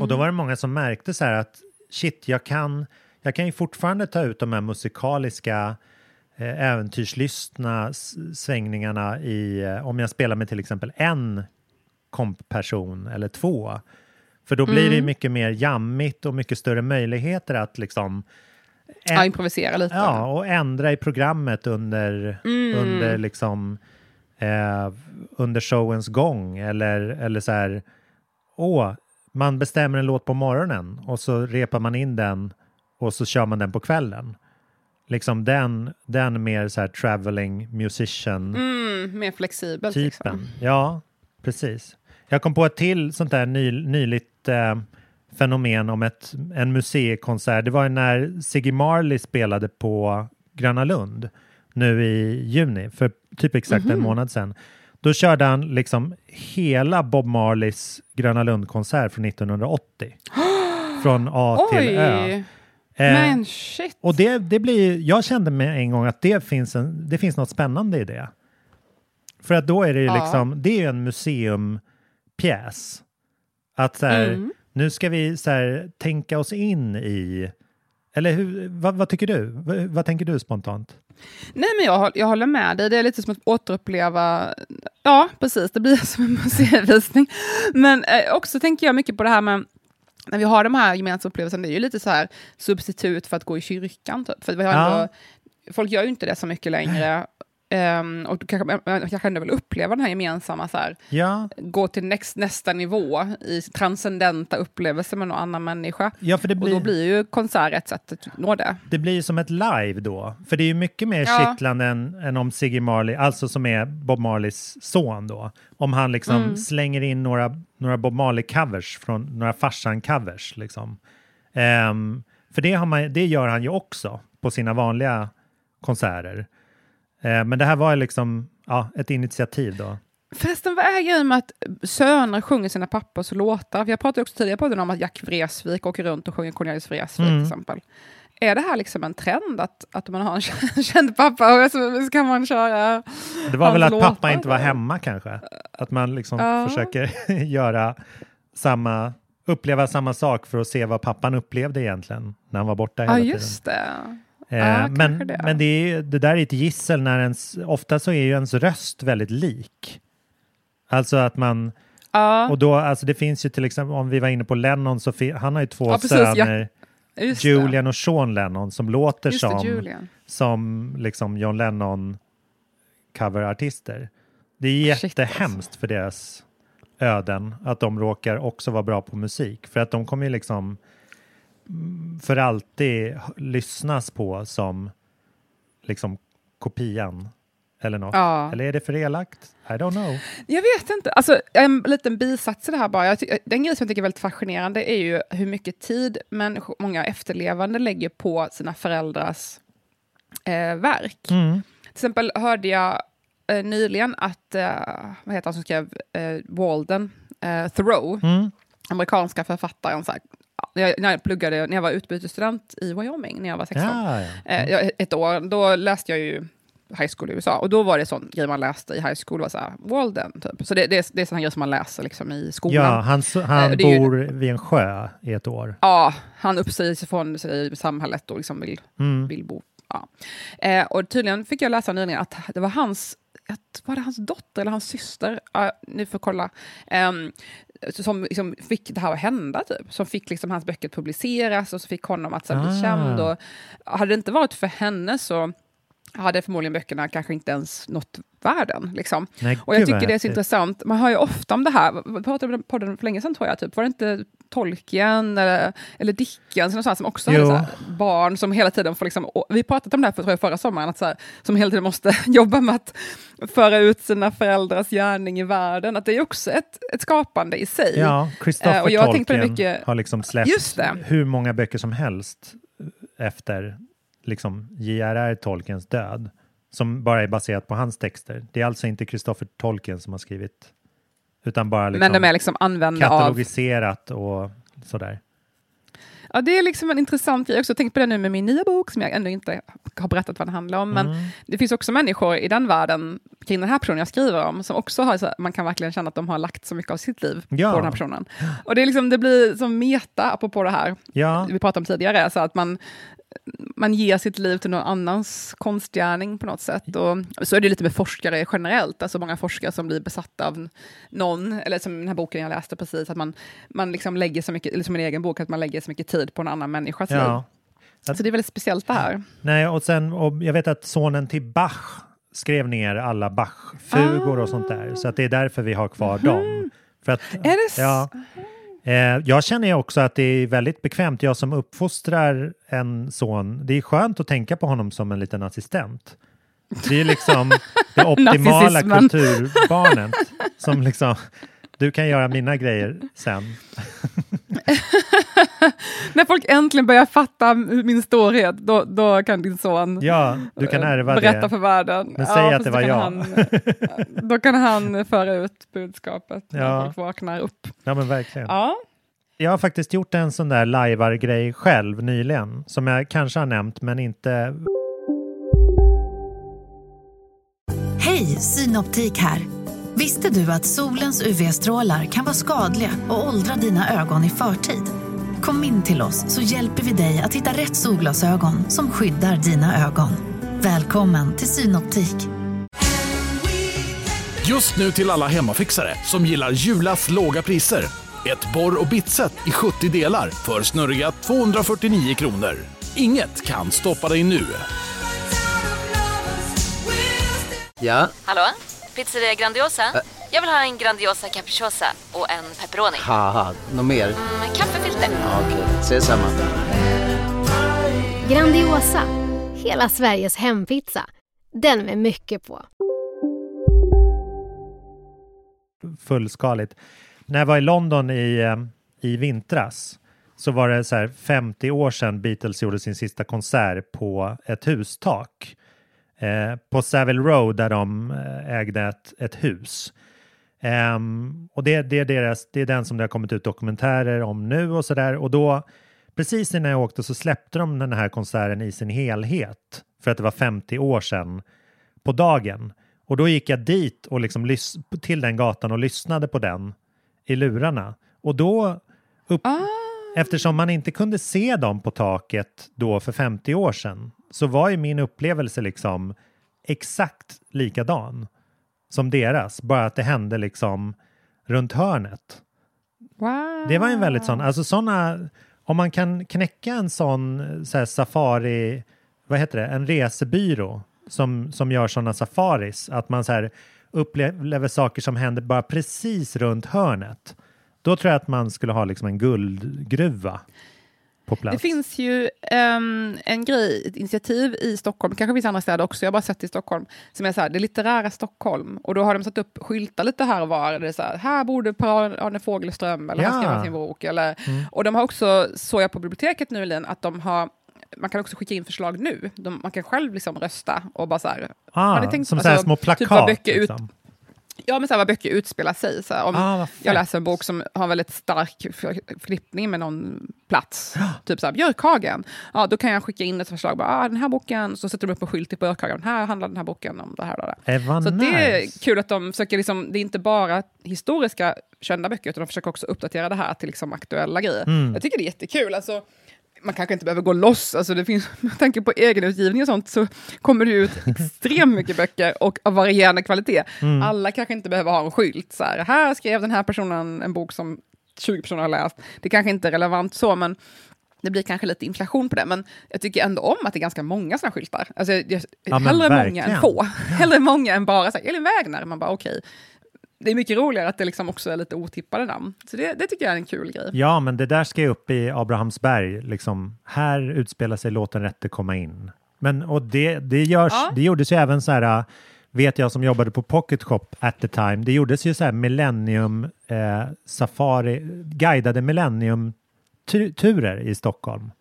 Och då var det många som märkte så här att shit, jag kan, jag kan ju fortfarande ta ut de här musikaliska eh, äventyrslystna svängningarna i, eh, om jag spelar med till exempel en kompperson eller två. För då blir det ju mycket mer jammigt och mycket större möjligheter att liksom Ja, improvisera lite. Ja, och ändra i programmet under, under liksom eh, under showens gång eller, eller så här åh, man bestämmer en låt på morgonen och så repar man in den och så kör man den på kvällen. Liksom den, den mer så här traveling musician Mm, mer flexibelt. typen. Liksom. Ja, precis. Jag kom på ett till sånt där ny, nyligt eh, fenomen om ett, en museikonsert. Det var när Ziggy Marley spelade på Gröna Lund nu i juni, för typ exakt en månad sedan. Då körde han liksom hela Bob Marleys Gröna Lund-konsert från 1980. från A till Ö. Eh, Men shit. och det, det blir, jag kände med en gång att det finns, en, det finns något spännande i det. För att då är det ju Ja. liksom, det är ju en museumpjäs. Att så här, Mm. nu ska vi så här, tänka oss in i, eller hur, vad, vad tycker du? Vad, vad tänker du spontant? Nej, men jag, jag håller med dig. Det är lite som att återuppleva... Ja, precis. Det blir som en museivisning. Men eh, också tänker jag mycket på det här med när vi har de här gemensamma upplevelserna, det är ju lite så här substitut för att gå i kyrkan. Typ. För vi har Ja. ändå, folk gör ju inte det så mycket längre. Ehm, och då kanske kanske ändå vill uppleva den här gemensamma, så här, Ja, gå till näst, nästa nivå i transcendenta upplevelser med någon annan människa. ja för det Och blir, då blir ju konsert ett sätt att nå det. det blir ju som ett live då. För det är ju mycket mer Ja. kittlande än, än om Ziggy Marley, alltså som är Bob Marleys son då. Om han liksom Mm. slänger in några, några Bob Marley-covers från några farsan-covers. Liksom. Ehm, för det, har man, det gör han ju också på sina vanliga konserter. Ehm, men det här var liksom ja, ett initiativ då. Förresten, vad är grejen med att söner sjunger sina pappors låtar? För jag pratade också tidigare på den om att Jack Vreeswijk åker runt och sjunger Cornelis Vreeswijk Mm. till exempel. Är det här liksom en trend att, att man har en kä- känd pappa och så kan man köra Det var väl att pappa låtar inte var hemma kanske. Att man liksom Ja. försöker göra samma uppleva samma sak för att se vad pappan upplevde egentligen när han var borta hela Ja, tiden. just det. Eh, Ja, men det. men det, är, det där är ett gissel när ens, ofta så är ju ens röst väldigt lik. Alltså att man, Ja, och då, alltså det finns ju till exempel, om vi var inne på Lennon, så han har ju två Ja, precis, söner, det. Julian och Sean Lennon, som låter Just det, som, Julian. som liksom John Lennon coverartister. Det är alltså. jättehemskt för deras öden att de råkar också vara bra på musik. För att de kommer ju liksom för alltid lyssnas på som liksom kopian eller något. Ja. Eller är det för elakt? I don't know. Jag vet inte. Alltså, en liten bisats i det här bara. Jag den grej som jag tycker är väldigt fascinerande är ju hur mycket tid människor, många efterlevande lägger på sina föräldrars eh, verk. Mm. Till exempel hörde jag eh, nyligen att, eh, vad heter han som skrev eh, Walden, eh, Thoreau, Mm. amerikanska författaren, så här, jag, när jag pluggade, när jag var utbytesstudent i Wyoming, när jag var 16, Ja, ja. eh, ett år, då läste jag ju high school i USA. Och då var det sån grej man läste i high school, var så här, Walden, typ. Så det, det, är, det är såna grejer som man läser liksom, i skolan. ja han, han Eh, ju- bor vid en sjö i ett år. Ja, han uppsäger sig från sig i samhället och liksom vill, Mm. vill bo. Ja. Eh, och tydligen fick jag läsa nyligen att det var hans, att, var det hans dotter eller hans syster, ja, nu får kolla, ehm, som liksom fick det här att hända, typ. Som fick liksom hans böcker publiceras och så fick honom att så här, bli Ah. känd. Och, hade det inte varit för henne så hade förmodligen böckerna kanske inte ens nått världen. Liksom. Nej, Och jag tycker det är så intressant. Man hör ju ofta om det här. Vi pratade om den podden för länge sedan tror jag. Typ. Var det inte Tolkien eller, eller Dickens eller sånt som också hade så här, barn som hela tiden får... Liksom, vi pratade om det här för, tror jag, förra sommaren, att så här, som hela tiden måste jobba med att föra ut sina föräldrars gärning i världen. Att det är också ett, ett skapande i sig. Ja, Christopher Eh, och jag på det Tolkien mycket- har liksom släppt hur många böcker som helst efter liksom J.R.R. Tolkiens död som bara är baserat på hans texter. Det är alltså inte Christopher Tolkien som har skrivit utan bara liksom Men de är liksom använda av... katalogiserat och sådär. Ja, det är liksom en intressant grej. Jag har också tänkt på det nu med min nya bok, som jag ännu inte har berättat vad den handlar om. Men Mm. det finns också människor i den världen, kring den här personen jag skriver om, som också har, så här- man kan verkligen känna att de har lagt så mycket av sitt liv Ja. på den här personen. Och det, är liksom, det blir som meta, apropå det här Ja, vi pratade om tidigare, så att man, man ger sitt liv till någon annans konstgärning på något sätt. Och så är det lite med forskare generellt, alltså många forskare som blir besatta av någon, eller som den här boken jag läste precis, att man, man liksom lägger så mycket, eller som en egen bok, att man lägger så mycket tid på en annan människas liv. ja. Så det är väldigt speciellt det här. Nej, och sen, och jag vet att sonen till Bach skrev ner alla Bach-fugor och sånt där. Så att det är därför vi har kvar dem. För att, Är det ja, eh, jag känner också att det är väldigt bekvämt. Jag som uppfostrar en son, det är skönt att tänka på honom som en liten assistent. Det är liksom det optimala kulturbarnet. Som liksom, du kan göra mina grejer sen. När folk äntligen börjar fatta min storhet, då, då kan din son Ja, du kan ärva berätta det. för världen. Men säg att fast det då var kan jag. Han, då kan han föra ut budskapet när Ja. folk vaknar upp. Ja, men verkligen. Ja. Jag har faktiskt gjort en sån där lajvar-grej själv nyligen, som jag kanske har nämnt, men inte... Hej, Synoptik här. Visste du att solens UV-strålar kan vara skadliga och åldra dina ögon i förtid? Kom in till oss så hjälper vi dig att hitta rätt solglasögon som skyddar dina ögon. Välkommen till Synoptik. Just nu till alla hemmafixare som gillar Julas låga priser. Ett borr och bitset i 70 delar för snurriga 249 kronor. Inget kan stoppa dig nu. Ja, Hallå? Pizzeria Grandiosa? Jag vill ha en Grandiosa capriciosa och en pepperoni. haha, något mer? Med kaffefilter. Ja, Okej, ses samma. Grandiosa, hela Sveriges hempizza. Den med mycket på. fullskaligt. När jag var i London i, eh, i vintras så var det så här 50 år sedan Beatles gjorde sin sista konsert på ett hustak. Eh, på Savile Row där de eh, ägde ett, ett hus. Ehm, och det, det, är deras, det är den som det har kommit ut dokumentärer om nu och sådär. Och då, precis innan jag åkte så släppte de den här konserten i sin helhet. För att det var 50 år sedan på dagen. Och då gick jag dit och liksom till den gatan och lyssnade på den i lurarna. Och då, Upp, Eftersom man inte kunde se dem på taket då för 50 år sedan så var ju min upplevelse liksom exakt likadan som deras, bara att det hände liksom runt hörnet. Wow. Det var en väldigt sån, alltså såna, om man kan knäcka en sån så safari, vad heter det, en resebyrå som, som gör sådana safaris, att man så upplever saker som händer bara precis runt hörnet. Då tror jag att man skulle ha liksom en guldgruva på plats. Det finns ju um, en grej, ett initiativ i Stockholm, kanske finns andra städer också, jag har bara sett i Stockholm, som är så här, det litterära Stockholm. Och då har de satt upp skyltar lite här och var, det är så här, här borde Per-Arne Fogelström, eller ja. här skrev han sin bok. Eller, mm. Och de har också, såg jag på biblioteket nyligen, att de har man kan också skicka in förslag nu. De, man kan själv liksom rösta och bara så här... Ah, som alltså, så här små plakat? Typ böcker liksom. ut, Ja, men så här, vad böcker utspelar sig. Så här, om ah, jag läser en bok som har väldigt stark förknippning med någon plats, ja. typ så här, Björkhagen, ja, då kan jag skicka in ett förslag. Bara, ah, den här boken, så sätter de upp en skylt i Björkhagen. Här handlar den här boken om det här. Och det. Eh, så nice. det är kul att de försöker, liksom, det är inte bara historiska kända böcker, utan de försöker också uppdatera det här till liksom, aktuella grejer. Mm. Jag tycker det är jättekul. Alltså, man kanske inte behöver gå loss, alltså det finns, med tanke på egenutgivning och sånt så kommer det ut extremt mycket böcker och av varierande kvalitet. Mm. Alla kanske inte behöver ha en skylt, så här, här skrev den här personen en bok som 20 personer har läst. Det kanske inte är relevant så, men det blir kanske lite inflation på det, men jag tycker ändå om att det är ganska många sådana skyltar. Alltså, jag, ja, hellre många än få. Hellre många än bara så här, Elin Wägner, man bara okej. Okay det är mycket roligare att det liksom också är lite otippade namn. Så det, det, tycker jag är en kul grej. Ja, men det där ska ju upp i Abrahamsberg. Liksom, här utspelar sig Låt den rätte komma in. Men, och det, det, görs, ja. det gjordes ju även så här, vet jag som jobbade på Pocket Shop at the time, det gjordes ju så här Millennium eh, Safari, guidade Millennium turer i Stockholm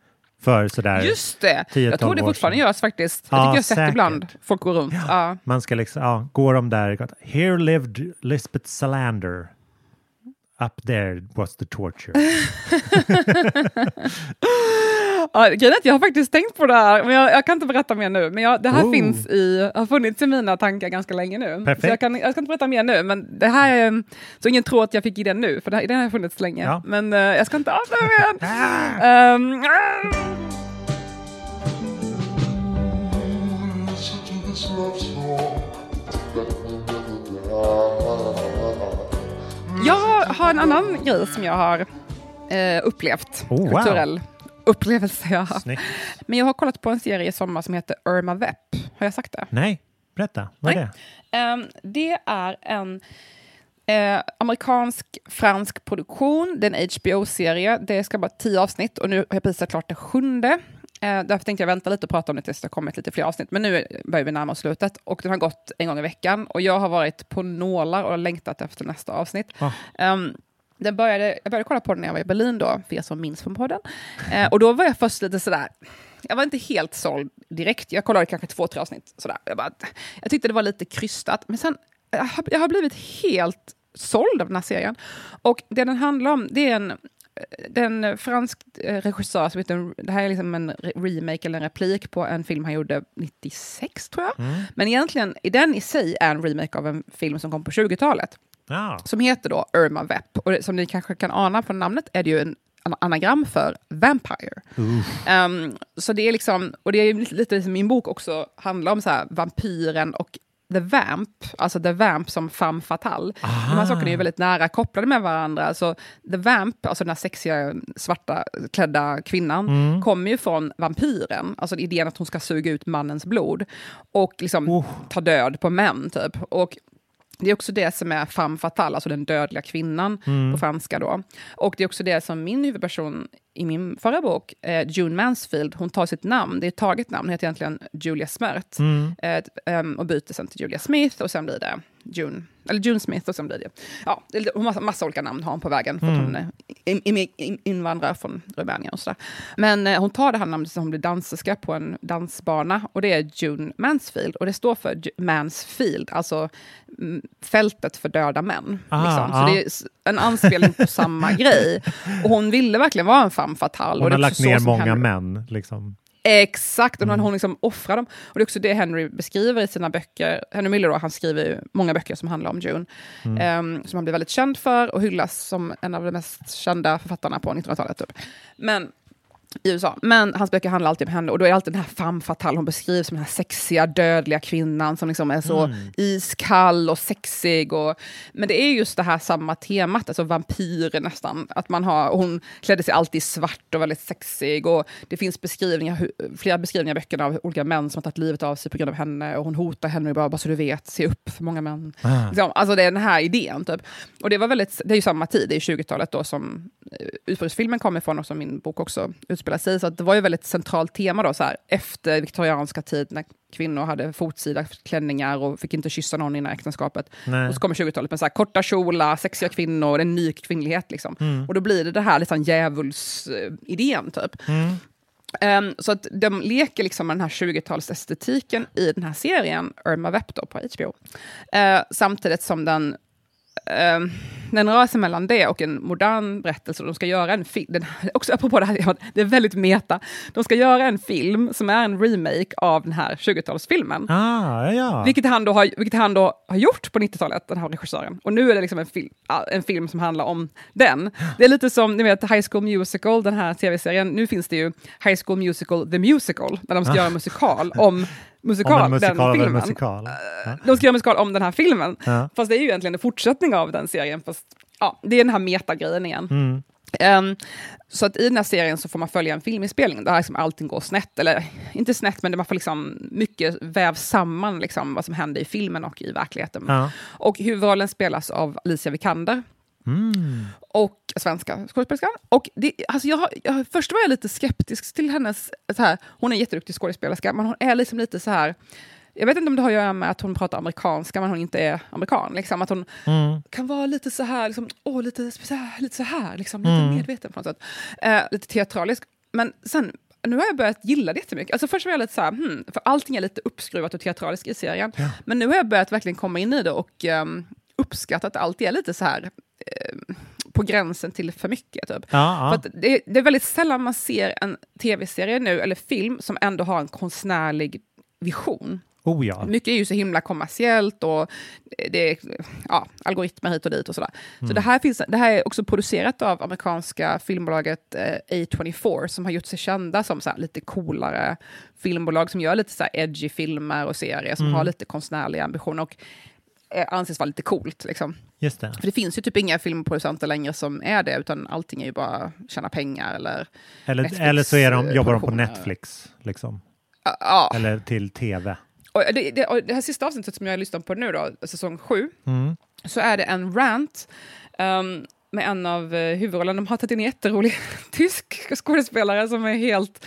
för sådär Just det! jag tror det fortfarande görs faktiskt. Jag ja, tycker jag har sett ibland folk gå runt. Ja. ja. Man ska liksom, ja, går de där, here lived Lisbeth Salander. Up there was the torture. ja, grejen jag har faktiskt tänkt på det här, men jag, jag kan inte berätta mer nu. Men jag, det här oh. finns i, har funnits i mina tankar ganska länge nu. Perfekt. Så jag, kan, jag ska inte berätta mer nu, men det här är, så ingen tror att jag fick idén nu, för det här, den har funnits länge. Ja. Men uh, jag ska inte avslöja mer. Um, Jag en annan grej som jag har eh, upplevt, oh, kulturell upplevelse jag har haft. Men jag har kollat på en serie i sommar som heter Irma Vep. Har jag sagt det? Nej, berätta. Vad är det? Um, det är en eh, amerikansk-fransk produktion. Det är en HBO-serie. Det ska vara tio avsnitt och nu har jag precis klart det sjunde. Eh, därför tänkte jag vänta lite och prata om det tills det har kommit lite fler avsnitt. Men nu börjar vi närma oss slutet och den har gått en gång i veckan. Och jag har varit på nålar och längtat efter nästa avsnitt. Ah. Um, den började, jag började kolla på den när jag var i Berlin då, för er som minns från podden. Eh, och då var jag först lite sådär, jag var inte helt såld direkt. Jag kollade kanske två, tre avsnitt. Sådär. Jag, bara, jag tyckte det var lite krystat. Men sen, jag har, jag har blivit helt såld av den här serien. Och det den handlar om, det är en den fransk eh, regissör som heter, det här är liksom en remake eller en replik på en film han gjorde 96 tror jag. Mm. Men egentligen, i den i sig är en remake av en film som kom på 20-talet. Ah. Som heter då Irma Vep. Och som ni kanske kan ana från namnet är det ju en anagram för Vampire. Um, så det är liksom, och det är lite, lite som min bok också handlar om så här, vampyren och The Vamp, alltså The Vamp som femme fatale. De här sakerna är ju väldigt nära kopplade med varandra. Alltså, The Vamp, alltså den här sexiga svarta klädda kvinnan, mm. kommer ju från vampyren. Alltså idén att hon ska suga ut mannens blod och liksom oh. ta död på män, typ. Och det är också det som är femme fatale, alltså den dödliga kvinnan mm. på franska. Då. Och det är också det som min huvudperson i min förra bok, eh, June Mansfield, hon tar sitt namn, det är ett taget namn, hon heter egentligen Julia Smert. Mm. Eh, um, och byter sen till Julia Smith och sen blir det June, eller June Smith och sen blir det, ja, hon har massa olika namn har hon på vägen för mm. att hon är invandrare från Rumänien och sådär. Men eh, hon tar det här namnet som hon blir danserska på en dansbana och det är June Mansfield och det står för Mansfield, alltså mm, fältet för döda män. Aha, liksom. Så det är en anspelning på samma grej. Och hon ville verkligen vara en femme fatale. Hon har lagt ner många män, liksom. Exakt, och hon liksom offrar dem. Och det är också det Henry beskriver i sina böcker. Henry Miller då, han skriver många böcker som handlar om June, Mm. um, som han blir väldigt känd för och hyllas som en av de mest kända författarna på 1900-talet. Typ. Men i USA. Men hans böcker handlar alltid om henne och då är alltid den här femme fatale, hon beskrivs som den här sexiga, dödliga kvinnan som liksom är så Mm. iskall och sexig. Och, men det är just det här samma temat, alltså vampyrer nästan. Att man har, och hon klädde sig alltid i svart och väldigt sexig. Och det finns beskrivningar, flera beskrivningar i böckerna av olika män som har tagit livet av sig på grund av henne. Och hon hotar henne bara, bara så du vet, se upp för många män. Ah. Liksom, alltså det är den här idén. Typ. Och det var väldigt, det är ju samma tid, det är 20-talet då som eh, ursprungsfilmen kom ifrån och som min bok också utspelar sig. Så att det var ju ett väldigt centralt tema då, så här, efter viktorianska tid när kvinnor hade fotsida klänningar och fick inte kyssa någon innan äktenskapet. Nej. Och så kommer 20-talet med så här, korta kjolar, sexiga kvinnor, en ny kvinnlighet. Liksom. Mm. Och då blir det det här liksom, djävulsidén typ. Mm. Ehm, så att de leker liksom med den här 20-talsestetiken i den här serien, Irma Vep då, på HBO. Eh, samtidigt som den, ehm, den rör sig mellan det och en modern berättelse. De ska göra en film, den, också apropå det här, det är väldigt meta. De ska göra en film som är en remake av den här 20-talsfilmen. Ah, ja. Vilket han, då har, vilket han då har gjort på 90-talet, den här regissören. Och nu är det liksom en, fil, en film som handlar om den. Det är lite som ni vet, High School Musical, den här tv-serien. Nu finns det ju High School Musical, The Musical, där de ska Ah. göra en musikal om musikal, Om en musikal den filmen. musikal. Ja. De ska göra musikal om den här filmen. Ja. Fast det är ju egentligen en fortsättning av den serien. Fast, ja, det är den här metagrejen igen. Mm. Ehm, så att i den här serien så får man följa en filminspelning där liksom allting går snett, eller inte snett, men där man får liksom mycket väv samman liksom vad som händer i filmen och i verkligheten. Ja. Och huvudrollen spelas av Alicia Vikander, Mm. och svenska skådespelerskan. Och det, alltså jag, jag, först var jag lite skeptisk till hennes... Så här, hon är en jätteduktig skådespelerska, men hon är liksom lite så här... Jag vet inte om det har att göra med att hon pratar amerikanska, men hon inte är amerikan. Liksom, att hon Mm. kan vara lite så här, liksom, åh, lite så här, lite, så här liksom, lite Mm. medveten på något sätt. Eh, lite teatralisk. Men sen, nu har jag börjat gilla det jättemycket. Alltså först var jag lite så här, hmm, för allting är lite uppskruvat och teatraliskt i serien. Men nu har jag börjat verkligen komma in i det och um, uppskatta att allt är lite så här eh, på gränsen till för mycket. Typ. Ja, ja. För det, det är väldigt sällan man ser en tv-serie nu, eller film, som ändå har en konstnärlig vision. Oh ja. Mycket är ju så himla kommersiellt och det är ja, algoritmer hit och dit och sådär. Så Mm. det här, finns, det här är också producerat av amerikanska filmbolaget eh, A24 som har gjort sig kända som så lite coolare filmbolag som gör lite så edgy filmer och serier som Mm. har lite konstnärliga ambitioner och anses vara lite coolt. Liksom. Just det. För det finns ju typ inga filmproducenter längre som är det, utan allting är ju bara tjäna pengar eller Eller, Netflix, eller så är de, eh, jobbar de på. Netflix. Liksom. Ja. Eller till tv. Och det, det, och det här sista avsnittet som jag lyssnar på nu, då, säsong sju, Mm. så är det en rant um, med en av uh, huvudrollerna. De har tagit in en jätterolig tysk skådespelare som är helt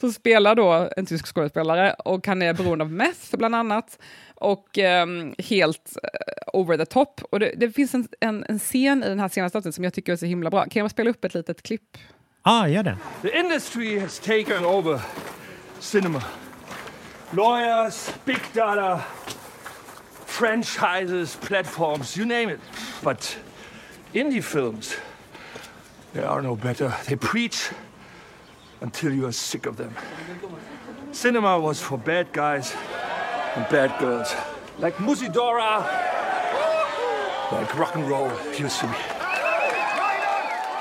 som spelar då en tysk skådespelare och han är beroende av meth bland annat och ehm, helt eh, over the top. Och det, det finns en, en, en scen i den här senaste avsnittet som jag tycker är så himla bra. Kan jag spela upp ett litet klipp? Ah, gör det. The industry has taken over cinema. Lawyers, big data, franchises, platforms, you name it. But indie films, they are no better. They preach until you are sick of them. Cinema was for bad guys and bad girls. Like Musidora, like rock and roll used to be.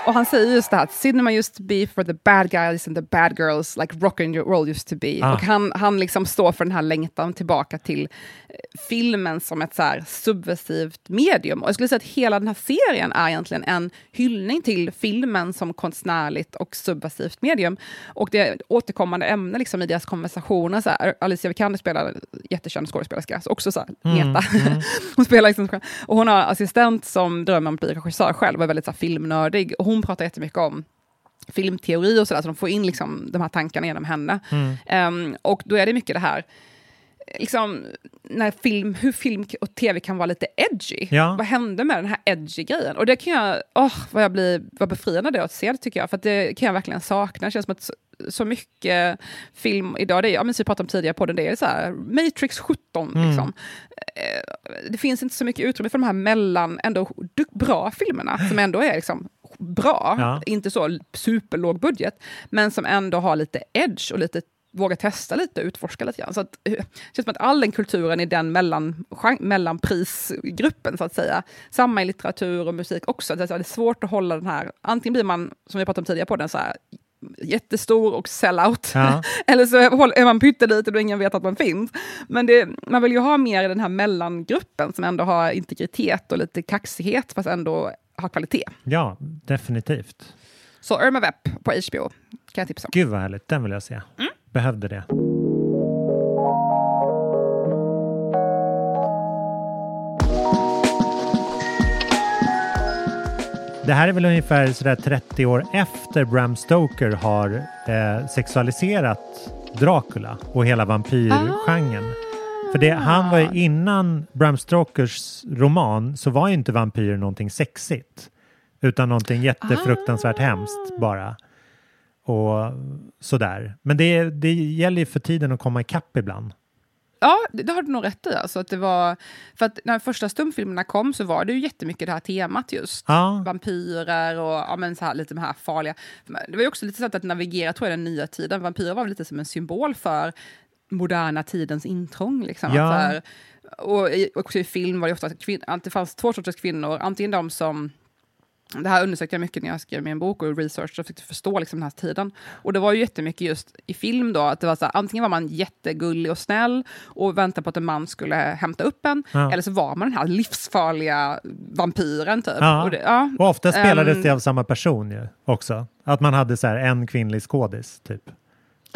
Och han säger just det här, cinema used to be for the bad guys and the bad girls, like rock and roll used to be. Ah. Och han, han liksom står för den här längtan tillbaka till eh, filmen som ett så subversivt medium. Och jag skulle säga att hela den här serien är egentligen en hyllning till filmen som konstnärligt och subversivt medium. Och det är återkommande ämne liksom i deras konversationer. Så här, Alicia Vikander spelar jättekänd skådespelerska, så också så här, Mm, mm. hon spelar liksom, och hon har assistent som drömmer om att bli regissör själv och är väldigt så här, filmnördig. Och hon pratar jättemycket om filmteori och sådär, så de får in liksom, de här tankarna genom henne. Mm. Ehm, och då är det mycket det här, liksom, när film, hur film och tv kan vara lite edgy. Ja. Vad hände med den här edgy grejen? Och det kan jag, åh, vad jag blir vad befriande det är att se det tycker jag, för att det kan jag verkligen sakna. Det känns som att så, så mycket film idag, det är, ja, men som vi pratade om tidigare på den, det är så här, Matrix 17 Mm. liksom. Eh, det finns inte så mycket utrymme för de här mellan, ändå bra filmerna, som ändå är liksom bra, Ja. inte så superlåg budget, men som ändå har lite edge och lite våga testa lite utforska lite grann. Så att, eh, det känns som att all den kulturen i den mellan, mellanprisgruppen, så att säga. Samma i litteratur och musik också. Det är svårt att hålla den här, antingen blir man, som vi pratade om tidigare på den, så här, jättestor och sellout. Ja. Eller så är man pytteliten och ingen vet att man finns. Men det, man vill ju ha mer i den här mellangruppen som ändå har integritet och lite kaxighet fast ändå har kvalitet. Ja, definitivt. Så Irma Vep på HBO kan jag tipsa om. Gud vad härligt, den vill jag se. Behövde det. Det här är väl ungefär sådär 30 år efter Bram Stoker har eh, sexualiserat Dracula och hela vampyrgenren. För det, han var ju innan Bram Stokers roman så var ju inte vampyrer någonting sexigt. Utan någonting jättefruktansvärt hemskt bara. Och sådär. Men det, det gäller ju för tiden att komma ikapp ibland. Ja, det, har du nog rätt i. Alltså, att det var, för att när första stumfilmerna kom så var det ju jättemycket det här temat just. Ja. Vampyrer och ja, men så här, lite de här farliga. Det var ju också lite sätt att navigera tror jag, den nya tiden. Vampyrer var lite som en symbol för moderna tidens intrång. Liksom. Ja. Här, och i- också i film var det ofta att det fanns två sorters kvinnor. Antingen de som det här undersökte jag mycket när jag skrev min bok och research och försökte förstå liksom den här tiden. Och det var ju jättemycket just i film då, att det var så här, antingen var man jättegullig och snäll och väntade på att en man skulle hämta upp en, Ja. eller så var man den här livsfarliga vampyren typ. Ja. Och, det, ja. Och ofta spelades Ehm, det av samma person ju också. Att man hade så här en kvinnlig skådis typ.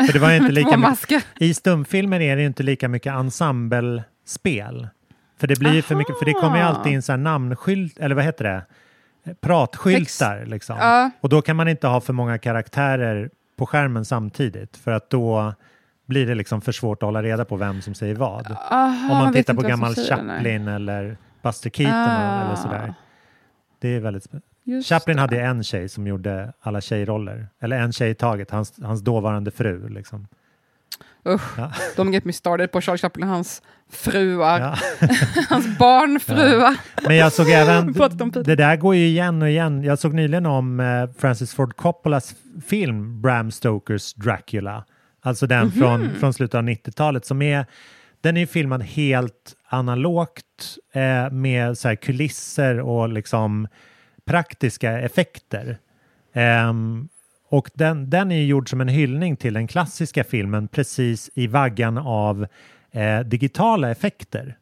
För det var inte lika mycket. I stumfilmer är det inte lika mycket ensemblespel. För det blir ju för mycket, för det kommer ju Aha. alltid in så här namnskylt, eller vad heter det? Pratskyltar liksom. Ja. Och då kan man inte ha för många karaktärer på skärmen samtidigt för att då blir det liksom för svårt att hålla reda på vem som säger vad. Aha, Om man tittar på gammal. Chaplin eller Buster Keaton Ah. eller sådär. Det är väldigt spännande. Just Chaplin det. hade en tjej som gjorde alla tjejroller. Eller en tjej i taget, hans, hans dåvarande fru. Liksom. Usch, Ja. de get me started på Charles Chaplin hans fruar. Ja. hans barnfruar. Men jag såg även, det där går ju igen och igen. Jag såg nyligen om eh, Francis Ford Coppolas film Bram Stokers Dracula. Alltså den Mhm. från, från slutet av 90-talet som är, den är ju filmad helt analogt eh, med så kulisser och liksom praktiska effekter. Ehm, och den, den är gjord som en hyllning till den klassiska filmen precis i vaggan av eh, digitala effekter.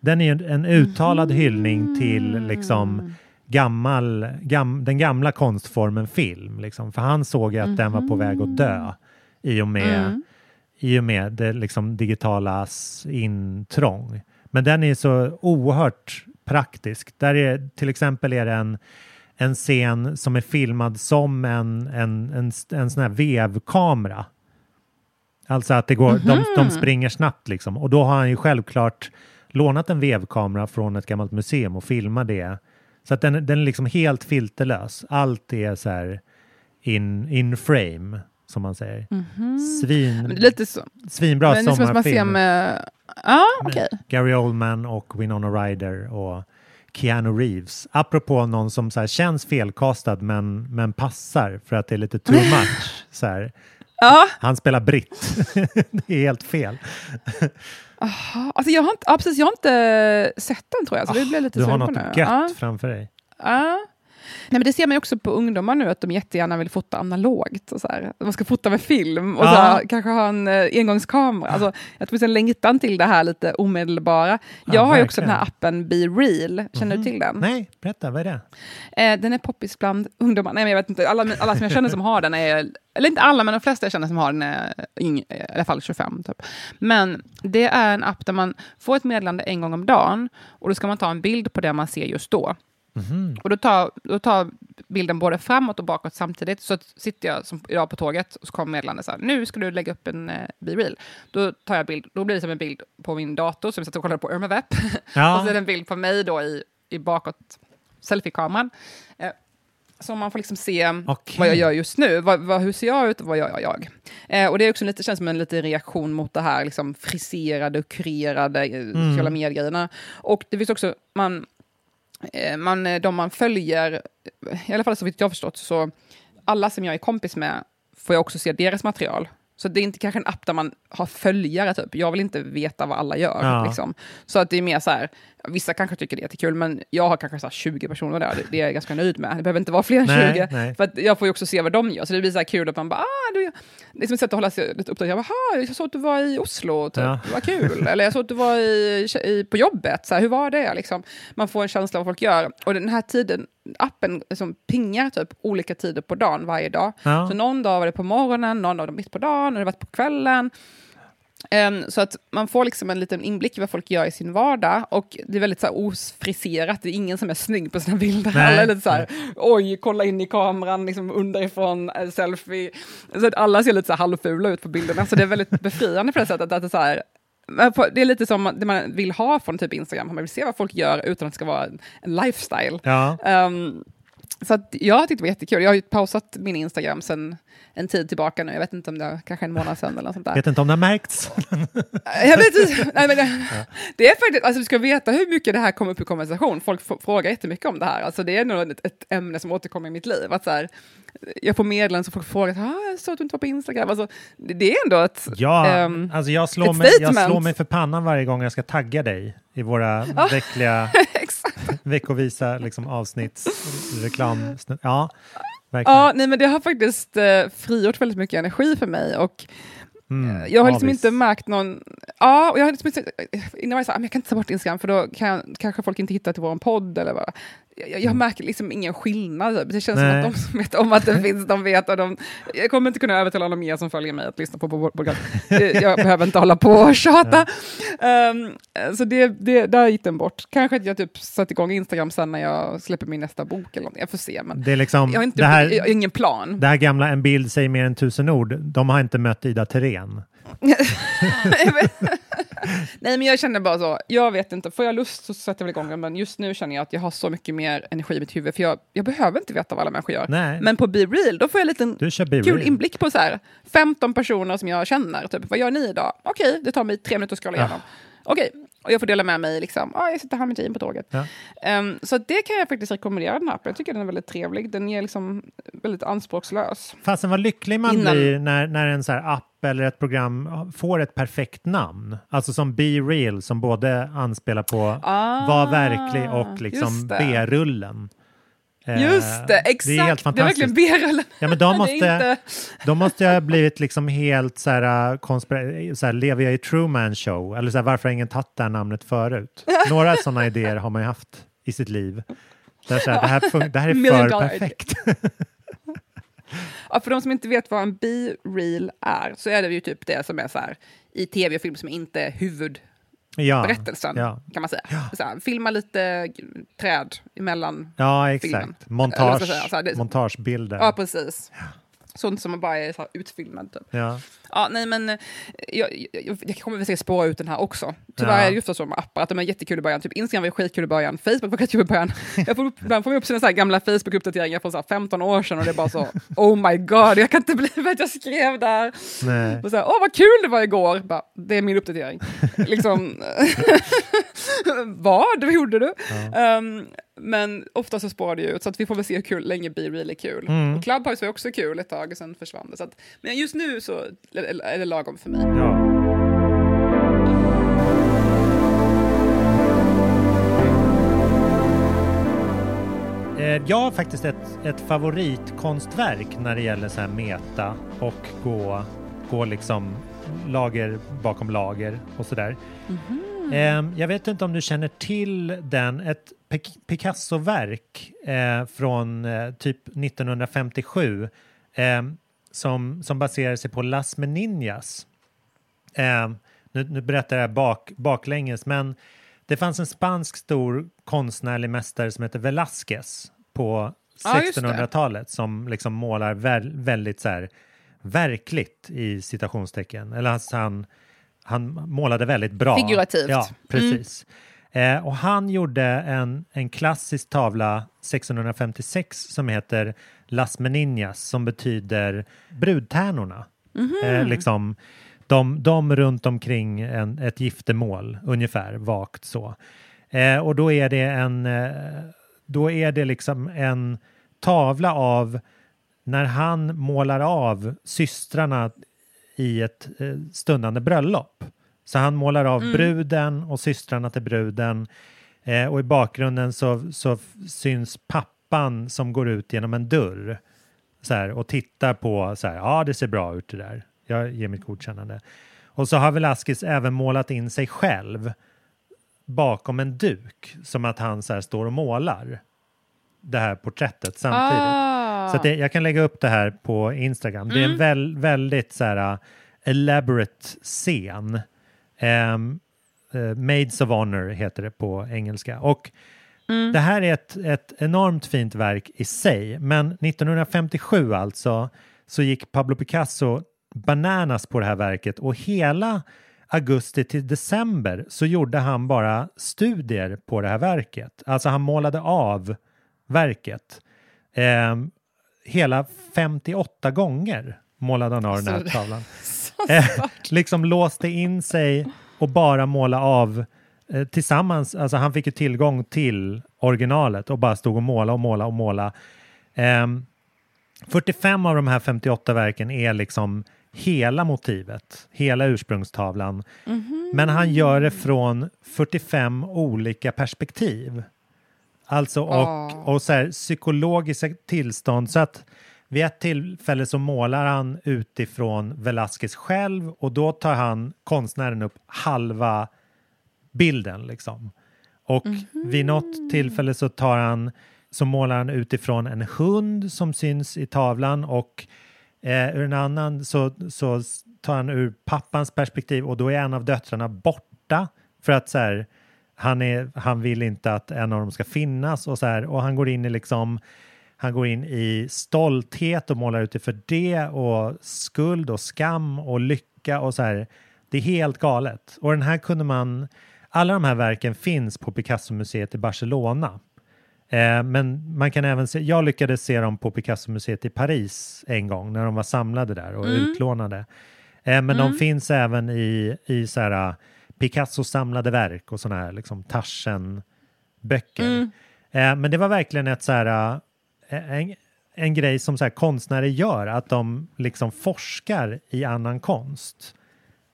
Den är en uttalad hyllning till liksom gammal, gam, den gamla konstformen film. Liksom. För han såg ju att den var på väg att dö i och med, Mm. i och med det liksom digitalas intrång. Men den är så oerhört praktisk. Där är, till exempel är det en, en scen som är filmad som en, en, en, en sån här vevkamera. Alltså att det går, de, de springer snabbt liksom. Och då har han ju självklart lånat en vevkamera från ett gammalt museum och filmar det. Så att den, den är liksom helt filterlös. Allt är så här in, in frame, som man säger. Svin, Men det är lite så. Svinbra Men det är som att man ser sommarfilm. med... Ja, okej. Gary Oldman och Winona Ryder och Keanu Reeves. Apropå någon som så här känns felkastad men, men passar för att det är lite too much. Så här. Ja. Han spelar britt. det är helt fel. Aha, Alltså jag har inte, ja, precis, jag har inte sett den tror jag, så det blir lite Du har något nu. gött Ja. framför dig. Ja. Nej, men det ser man också på ungdomar nu, att de jättegärna vill fota analogt. Och så här. Man ska fota med film och så Ja. här, kanske ha en eh, engångskamera. Alltså, jag tror det finns en längtan till det här lite omedelbara. Jag Ja, har ju också den här appen Be Real. Känner Mhm. du till den? Nej, berätta, vad är det? Eh, den är poppis bland ungdomar. Nej, men jag vet inte. Alla, alla som jag känner som har den är, eller inte alla, men de flesta jag känner som har den är yng, i alla fall 25. Typ. Men det är en app där man får ett meddelande en gång om dagen och då ska man ta en bild på det man ser just då. Mhm. Och då tar, då tar bilden både framåt och bakåt samtidigt. Så sitter jag som idag på tåget och så kommer meddelandet så här, nu ska du lägga upp en eh, B-reel. Då tar jag bild, då blir det som en bild på min dator som jag satt och kollade på Irma Vep. Ja. och så är det en bild på mig då i, i bakåt selfie-kameran. Eh, så man får liksom se Okej. vad jag gör just nu. Vad, vad, hur ser jag ut och vad gör jag? Eh, och det är också lite, känns som en liten reaktion mot det här liksom friserade och kurerade eh, sociala medier-grejerna. Och det finns också, man, man, eh, de man följer, i alla fall så vitt jag förstått, så alla som jag är kompis med får jag också se deras material. Så det är inte kanske en app där man har följare, typ. Jag vill inte veta vad alla gör. Ja. Liksom. Så att det är mer så här, vissa kanske tycker det är jättekul, men jag har kanske så här 20 personer där, det, det är jag ganska nöjd med. Det behöver inte vara fler än Nej, 20. nej. För jag får ju också se vad de gör, så det blir så kul att man bara, ah, du, det är som ett sätt att hålla sig lite uppdaterad. Jag, bara, "Ah, jag såg att du var i Oslo, typ. Ja. vad kul. Eller jag såg att du var i, i, på jobbet, så här, hur var det? Liksom. Man får en känsla av vad folk gör. Och den här tiden, appen som pingar typ olika tider på dagen varje dag. Ja. Så någon dag var det på morgonen, någon dag mitt på dagen, och det var på kvällen. Ehm, så att man får liksom en liten inblick i vad folk gör i sin vardag. Och det är väldigt så här, ofriserat, det är ingen som är snygg på sina bilder. Nej. Alla är lite så här, oj, kolla in i kameran, liksom underifrån, eh, selfie. Så att alla ser lite så här halvfula ut på bilderna. Så det är väldigt befriande på det sättet. Att det, är så här, det är lite som det man vill ha från typ Instagram, man vill se vad folk gör utan att det ska vara en, lifestyle. Ja. Ehm, så att jag tyckte det var jättekul. Jag har ju pausat min Instagram sen en tid tillbaka nu. Jag vet inte om det är kanske en månad sedan eller något sånt där. Vet inte om det har märkts. Jag vet inte. Nej, men det, det är faktiskt, alltså du ska veta hur mycket det här kommer upp i konversation. Folk frågar jättemycket om det här. Alltså det är nog ett, ett ämne som återkommer i mitt liv. Att så här, jag får meddelanden som folk frågar, ah, jag såg att du inte var på Instagram. Alltså, det, det är ändå ett... Ja, ehm, alltså jag slår, mig, jag slår mig för pannan varje gång jag ska tagga dig i våra Ja. veckliga, veckovisa liksom, avsnittsreklam. Ja, verkligen. Ja, nej, men det har faktiskt eh, frigjort väldigt mycket energi för mig. Och Mm, jag har liksom avis. inte märkt någon... Ja, och jag har liksom inte... Innan var jag så här, "Ah, jag kan inte ta bort Instagram för då kan, kanske folk inte hittar till vår podd. Eller vad. Jag, jag märker liksom ingen skillnad. typ. Det känns Nej. som att de som vet om att det finns, de vet. Och de, jag kommer inte kunna övertala någon mer som följer mig att lyssna på. Det- Jag behöver inte hålla på och tjata. Ehm, så det, det, där gick den bort. Kanske att jag typ satte igång Instagram sen när jag släpper min nästa bok. Eller något. Jag får se. Men Det är liksom, jag har inte, det här- jag har ingen plan. Det här gamla En bild säger mer än tusen ord, de har inte mött Ida Thirén. Nej, men jag känner bara så. Jag vet inte, får jag lust så sätter jag väl igång den, men just nu känner jag att jag har så mycket mer energi i mitt huvud, för jag, jag behöver inte veta vad alla människor gör. Nej. Men på Be Real, då får jag en liten kul inblick på så här 15 personer som jag känner. Typ, vad gör ni idag? Okej, det tar mig tre minuter att scrolla igenom. Okej, och jag får dela med mig, liksom, ah, jag sitter här med team på tåget. Ja. Ehm, så det kan jag faktiskt rekommendera den här appen. Jag tycker den är väldigt trevlig. Den är liksom väldigt anspråkslös. Fasen vad lycklig man Innan- blir när, när en så här app eller ett program får ett perfekt namn. Alltså som Be Real som både anspelar på Ah, Var verklig och liksom. B-rullen. Eh, Just det, exakt. Det är helt Det är verkligen fantastiskt. B-rullen. Ja, men de måste, inte- de måste ha blivit liksom helt så här, konspira- så här, lever jag i Truman show? Eller så här, varför har ingen tagit det här namnet förut? Några sådana idéer har man ju haft i sitt liv. Där så här, det, här fun- det här är för perfekt. Ja, för de som inte vet vad en B-reel är, så är det ju typ det som är så här i tv och film som inte är huvudberättelsen, Ja, ja. kan man säga. Så här, filma lite träd emellan Ja, filmen. exakt. Ska Montage, säga? Det- montagebilder. Ja, precis. Sånt som bara är så utfilmad. Typ. Ja. Ja, nej, men eh, jag, jag, jag kommer väl säkert spåra ut den här också. Tyvärr Ja. är det ofta så med appar, att de är jättekul i början. Typ Instagram var skitkul i början, Facebook var skitkul i början. Jag får ibland får jag upp sina så gamla Facebook-uppdateringar från så här 15 år sedan och det är bara så, oh my god, jag kan inte believe att jag skrev där. Nej. Och så här, åh vad kul det var igår, bara, det är min uppdatering. liksom, vad, vad gjorde du? Ehm, men ofta så spårar det ju ut, så att vi får väl se hur kul, länge Be Real är kul. Mm. Och Clubhouse var också kul ett tag, och sen försvann det. Så att, men just nu så är det lagom för mig. Ja. Eh, Jag har faktiskt ett, ett favoritkonstverk när det gäller så här meta och gå, gå liksom lager bakom lager och sådär. Eh, Jag vet inte om du känner till den, ett Pic- Picasso-verk eh, från eh, typ 1957 eh, som, som baserar sig på Las Meninas. Eh, nu, nu berättar jag bak, baklänges, men det fanns en spansk stor konstnärlig mästare som heter Velázquez på Ja, just det. 1600-talet som liksom målar väl, väldigt så här verkligt i citationstecken. Eller alltså han, han målade väldigt bra. Figurativt. Ja, precis. Eh, och han gjorde en, en klassisk tavla 1656 som heter Las Meninas som betyder brudtärnorna. Eh, liksom, de, de runt omkring en, ett giftermål, ungefär vagt så. Eh, och då är det en, eh, då är det liksom en tavla av när han målar av systrarna i ett eh, stundande bröllop. Så han målar av Mm. bruden och systrarna till bruden. Eh, och i bakgrunden så, så syns pappan som går ut genom en dörr så här, och tittar på så här, ja det ser bra ut det där. Jag ger mitt godkännande. Och så har Velasquez även målat in sig själv bakom en duk som att han så här står och målar det här porträttet samtidigt. Ah. Så det, jag kan lägga upp det här på Instagram. Det är en Mm. väl, väldigt så här, uh, elaborate scen. Um, uh, Maids of Honor heter det på engelska. Och Mm. det här är ett, ett enormt fint verk i sig, men 1957 alltså så gick Pablo Picasso bananas på det här verket och hela augusti till december så gjorde han bara studier på det här verket. Alltså han målade av verket. Ehm, hela 58 gånger målade han av den här Så- tavlan. Eh, liksom låste in sig och bara måla av eh, tillsammans. Alltså han fick ju tillgång till originalet och bara stod och måla och måla och måla. Ehm, 45 av de här 58 verken är liksom hela motivet, hela ursprungstavlan. Men han gör det från 45 olika perspektiv. Alltså och, Ah. och så här, psykologiska tillstånd. Så att vid ett tillfälle så målar han utifrån Velázquez själv och då tar han konstnären upp halva bilden liksom. Och vid något tillfälle så tar han så målar han utifrån en hund som syns i tavlan och eh, ur en annan så, så tar han ur pappans perspektiv och då är en av döttrarna borta för att så här, han, är, han vill inte att en av dem ska finnas och så här och han går in i liksom han går in i stolthet och målar utifrån det och skuld och skam och lycka och så här. Det är helt galet. Och den här kunde man, alla de här verken finns på Picasso-museet i Barcelona. Eh, men man kan även se, jag lyckades se dem på Picasso-museet i Paris en gång när de var samlade där och Mm. utlånade. Eh, men de Mm. finns även i, i så här, Picasso samlade verk och sådana här liksom Taschen-böcker. Mm. Eh, men det var verkligen ett så här, uh, en, en grej som så här, konstnärer gör, att de liksom forskar i annan konst.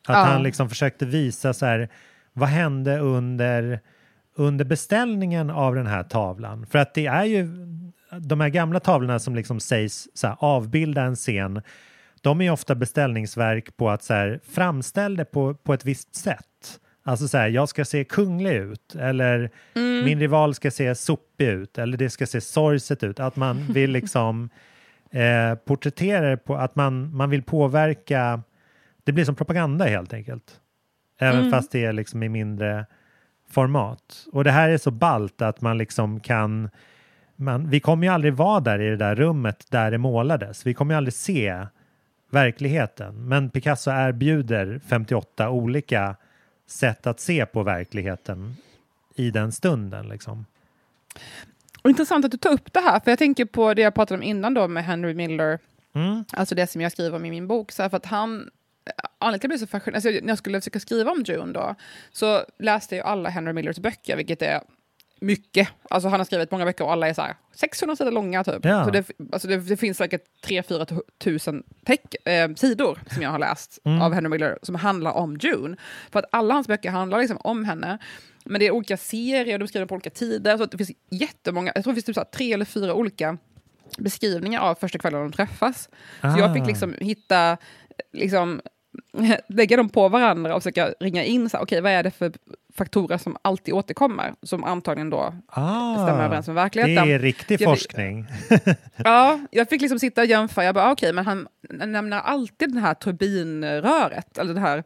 Att Ja. han liksom försökte visa så här, vad hände under, under beställningen av den här tavlan? För att det är ju de här gamla tavlorna som liksom sägs så här, avbilda en scen, de är ju ofta beställningsverk på att så här, framställ det på, på ett visst sätt. Alltså så här, jag ska se kunglig ut eller Mm. min rival ska se sopig ut eller det ska se sorgset ut. Att man vill liksom eh, porträttera på att man, man vill påverka. Det blir som propaganda helt enkelt. Även Mm. fast det är liksom i mindre format. Och det här är så balt att man liksom kan man, vi kommer ju aldrig vara där i det där rummet där det målades. Vi kommer ju aldrig se verkligheten. Men Picasso erbjuder 58 olika sätt att se på verkligheten i den stunden. Liksom. Och intressant att du tar upp det här, för jag tänker på det jag pratade om innan då med Henry Miller, Mm. alltså det som jag skriver om i min bok. Så här, för att han, anledningen till att jag blev så fascinerad, alltså när jag skulle försöka skriva om June då, så läste jag alla Henry Millers böcker, vilket är mycket. Alltså han har skrivit många böcker och alla är så här 600 sidor långa typ. Ja. Så det, alltså det, det finns säkert 3-4 tusen teck, eh, sidor som jag har läst Mm. av Henry Miller som handlar om June. För att alla hans böcker handlar liksom om henne. Men det är olika serier, de skriver på olika tider. Så det finns jättemånga, jag tror det finns typ så tre eller fyra olika beskrivningar av första kvällen de träffas. Så jag fick Ah. liksom hitta, liksom, lägga dem på varandra och försöka ringa in, så här, okej vad är det för faktorer som alltid återkommer, som antagligen då stämmer överens med det verkligheten. är riktig Jag- forskning. Ja, jag fick liksom sitta och jämföra, jag bara ah, okej, men han nämner alltid det här turbinröret, eller den här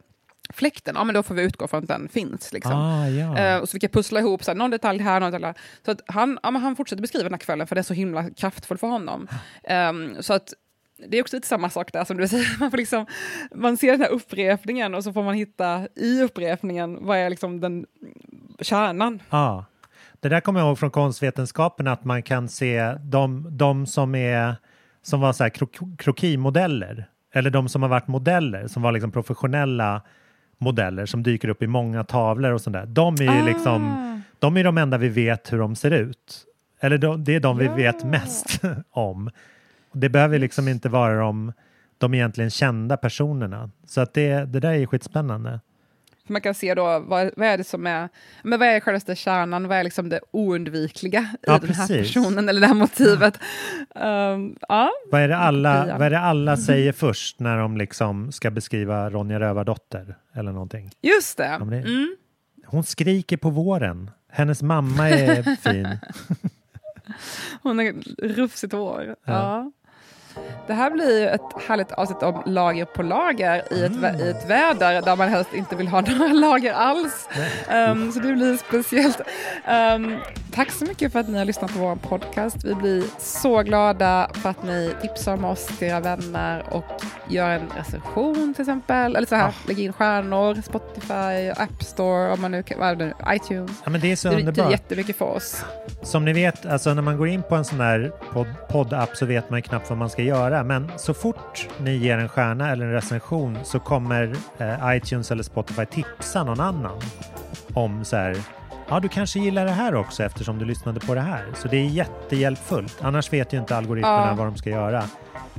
fläkten, ja men då får vi utgå från att den finns. Liksom. Ah, ja. Eh, och så fick jag pussla ihop så här, någon detalj här, någon detalj där. Så att han, ja, han fortsätter beskriva den här kvällen för det är så himla kraftfullt för honom. Ehm, så att det är också lite samma sak där som du säger, man, får liksom, man ser den här upprepningen och så får man hitta i upprepningen vad är liksom den kärnan. Ja. Det där kommer jag ihåg från konstvetenskapen att man kan se de, de som, är, som var så här krok, krokimodeller eller de som har varit modeller som var liksom professionella modeller som dyker upp i många tavlor och sånt där. De är Ah. liksom, de är de enda vi vet hur de ser ut. Eller de, det är de vi vet mest om. Det behöver liksom inte vara de, de egentligen kända personerna. Så att det, det där är skitspännande. Man kan se då vad, vad är det som är, men vad är självaste kärnan, vad är liksom det oundvikliga i Ja, den här precis. personen eller det här motivet. Um, ja. Vad är det alla, vad är det alla säger först när de liksom ska beskriva Ronja Rövardotter eller någonting? Just det. Ja, det- Mm. Hon skriker på våren. Hennes mamma är fin. Hon har rufsigt hår. Ja. Det här blir ju ett härligt avsnitt om lager på lager i ett, vä- i ett väder där man helst inte vill ha några lager alls. Um, så det blir speciellt. Um, tack så mycket för att ni har lyssnat på vår podcast. Vi blir så glada för att ni tipsar om oss till era vänner och gör en recension till exempel. Eller så här, lägg in stjärnor, Spotify, App Store, om man nu vad är det nu, iTunes. Ja, men det är så det underbart. jättemycket för oss. Som ni vet, alltså när man går in på en sån där podd- poddapp så vet man knappt vad man ska göra. Men så fort ni ger en stjärna eller en recension så kommer eh, iTunes eller Spotify tipsa någon annan om så här, ja du kanske gillar det här också eftersom du lyssnade på det här. Så det är jättehjälpfullt. Annars vet ju inte algoritmerna Ja. vad de ska göra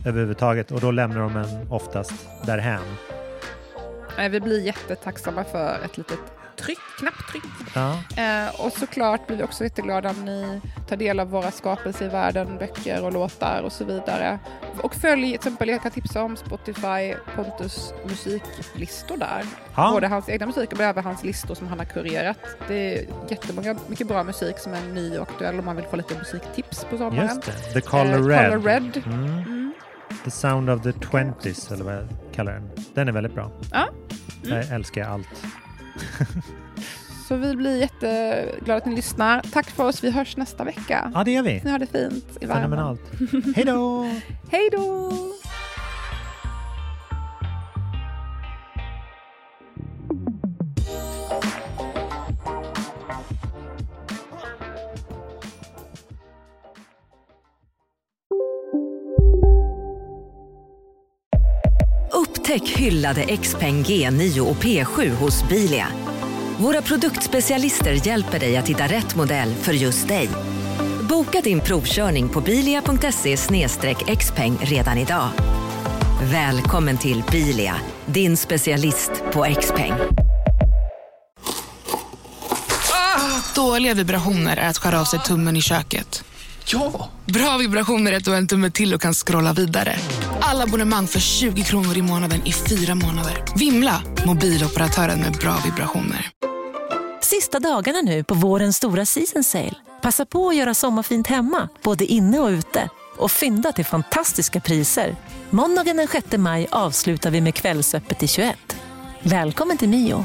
överhuvudtaget och då lämnar de en oftast därhän. Nej, Vi blir jättetacksamma för ett litet tryck, knapptryck. Ja. Eh, och såklart blir vi också jätteglada om ni tar del av våra skapelser i världen, böcker och låtar och så vidare. Och följ till exempel, jag kan tipsa om Spotify, Pontus musiklistor där. Ja. Både hans egna musik men även hans listor som han har kurerat. Det är jättemånga, mycket bra musik som är ny och aktuell om man vill få lite musiktips på sommaren. Just det, The Color Eh, Red. Color Red. Mm. The Sound of the Twenties, eller vad jag kallar den. Den är väldigt bra. Ja. Mm. Jag älskar allt. Så vi blir jätteglada att ni lyssnar. Tack för oss, vi hörs nästa vecka. Ja, det gör vi. Ni har det fint i värmen. Fenomenalt. Hej då! Hej då! Upptäck hyllade XPeng G9 och P7 hos Bilia. Våra produktspecialister hjälper dig att hitta rätt modell för just dig. Boka din provkörning på bilia.se xpeng redan idag. Välkommen till Bilia, din specialist på XPeng. Ah, Dåliga vibrationer är att skära av sig tummen i köket. Ja! Bra vibrationer är att du har en tumme till och kan scrolla vidare. Alla abonnemang för 20 kronor i månaden i fyra månader. Vimla! Mobiloperatören med bra vibrationer. Sista dagarna nu på vårens stora season sale. Passa på att göra sommarfint hemma, både inne och ute. Och fynda till fantastiska priser. Måndagen den 6 maj avslutar vi med Kvällsöppet i 21. Välkommen till Mio.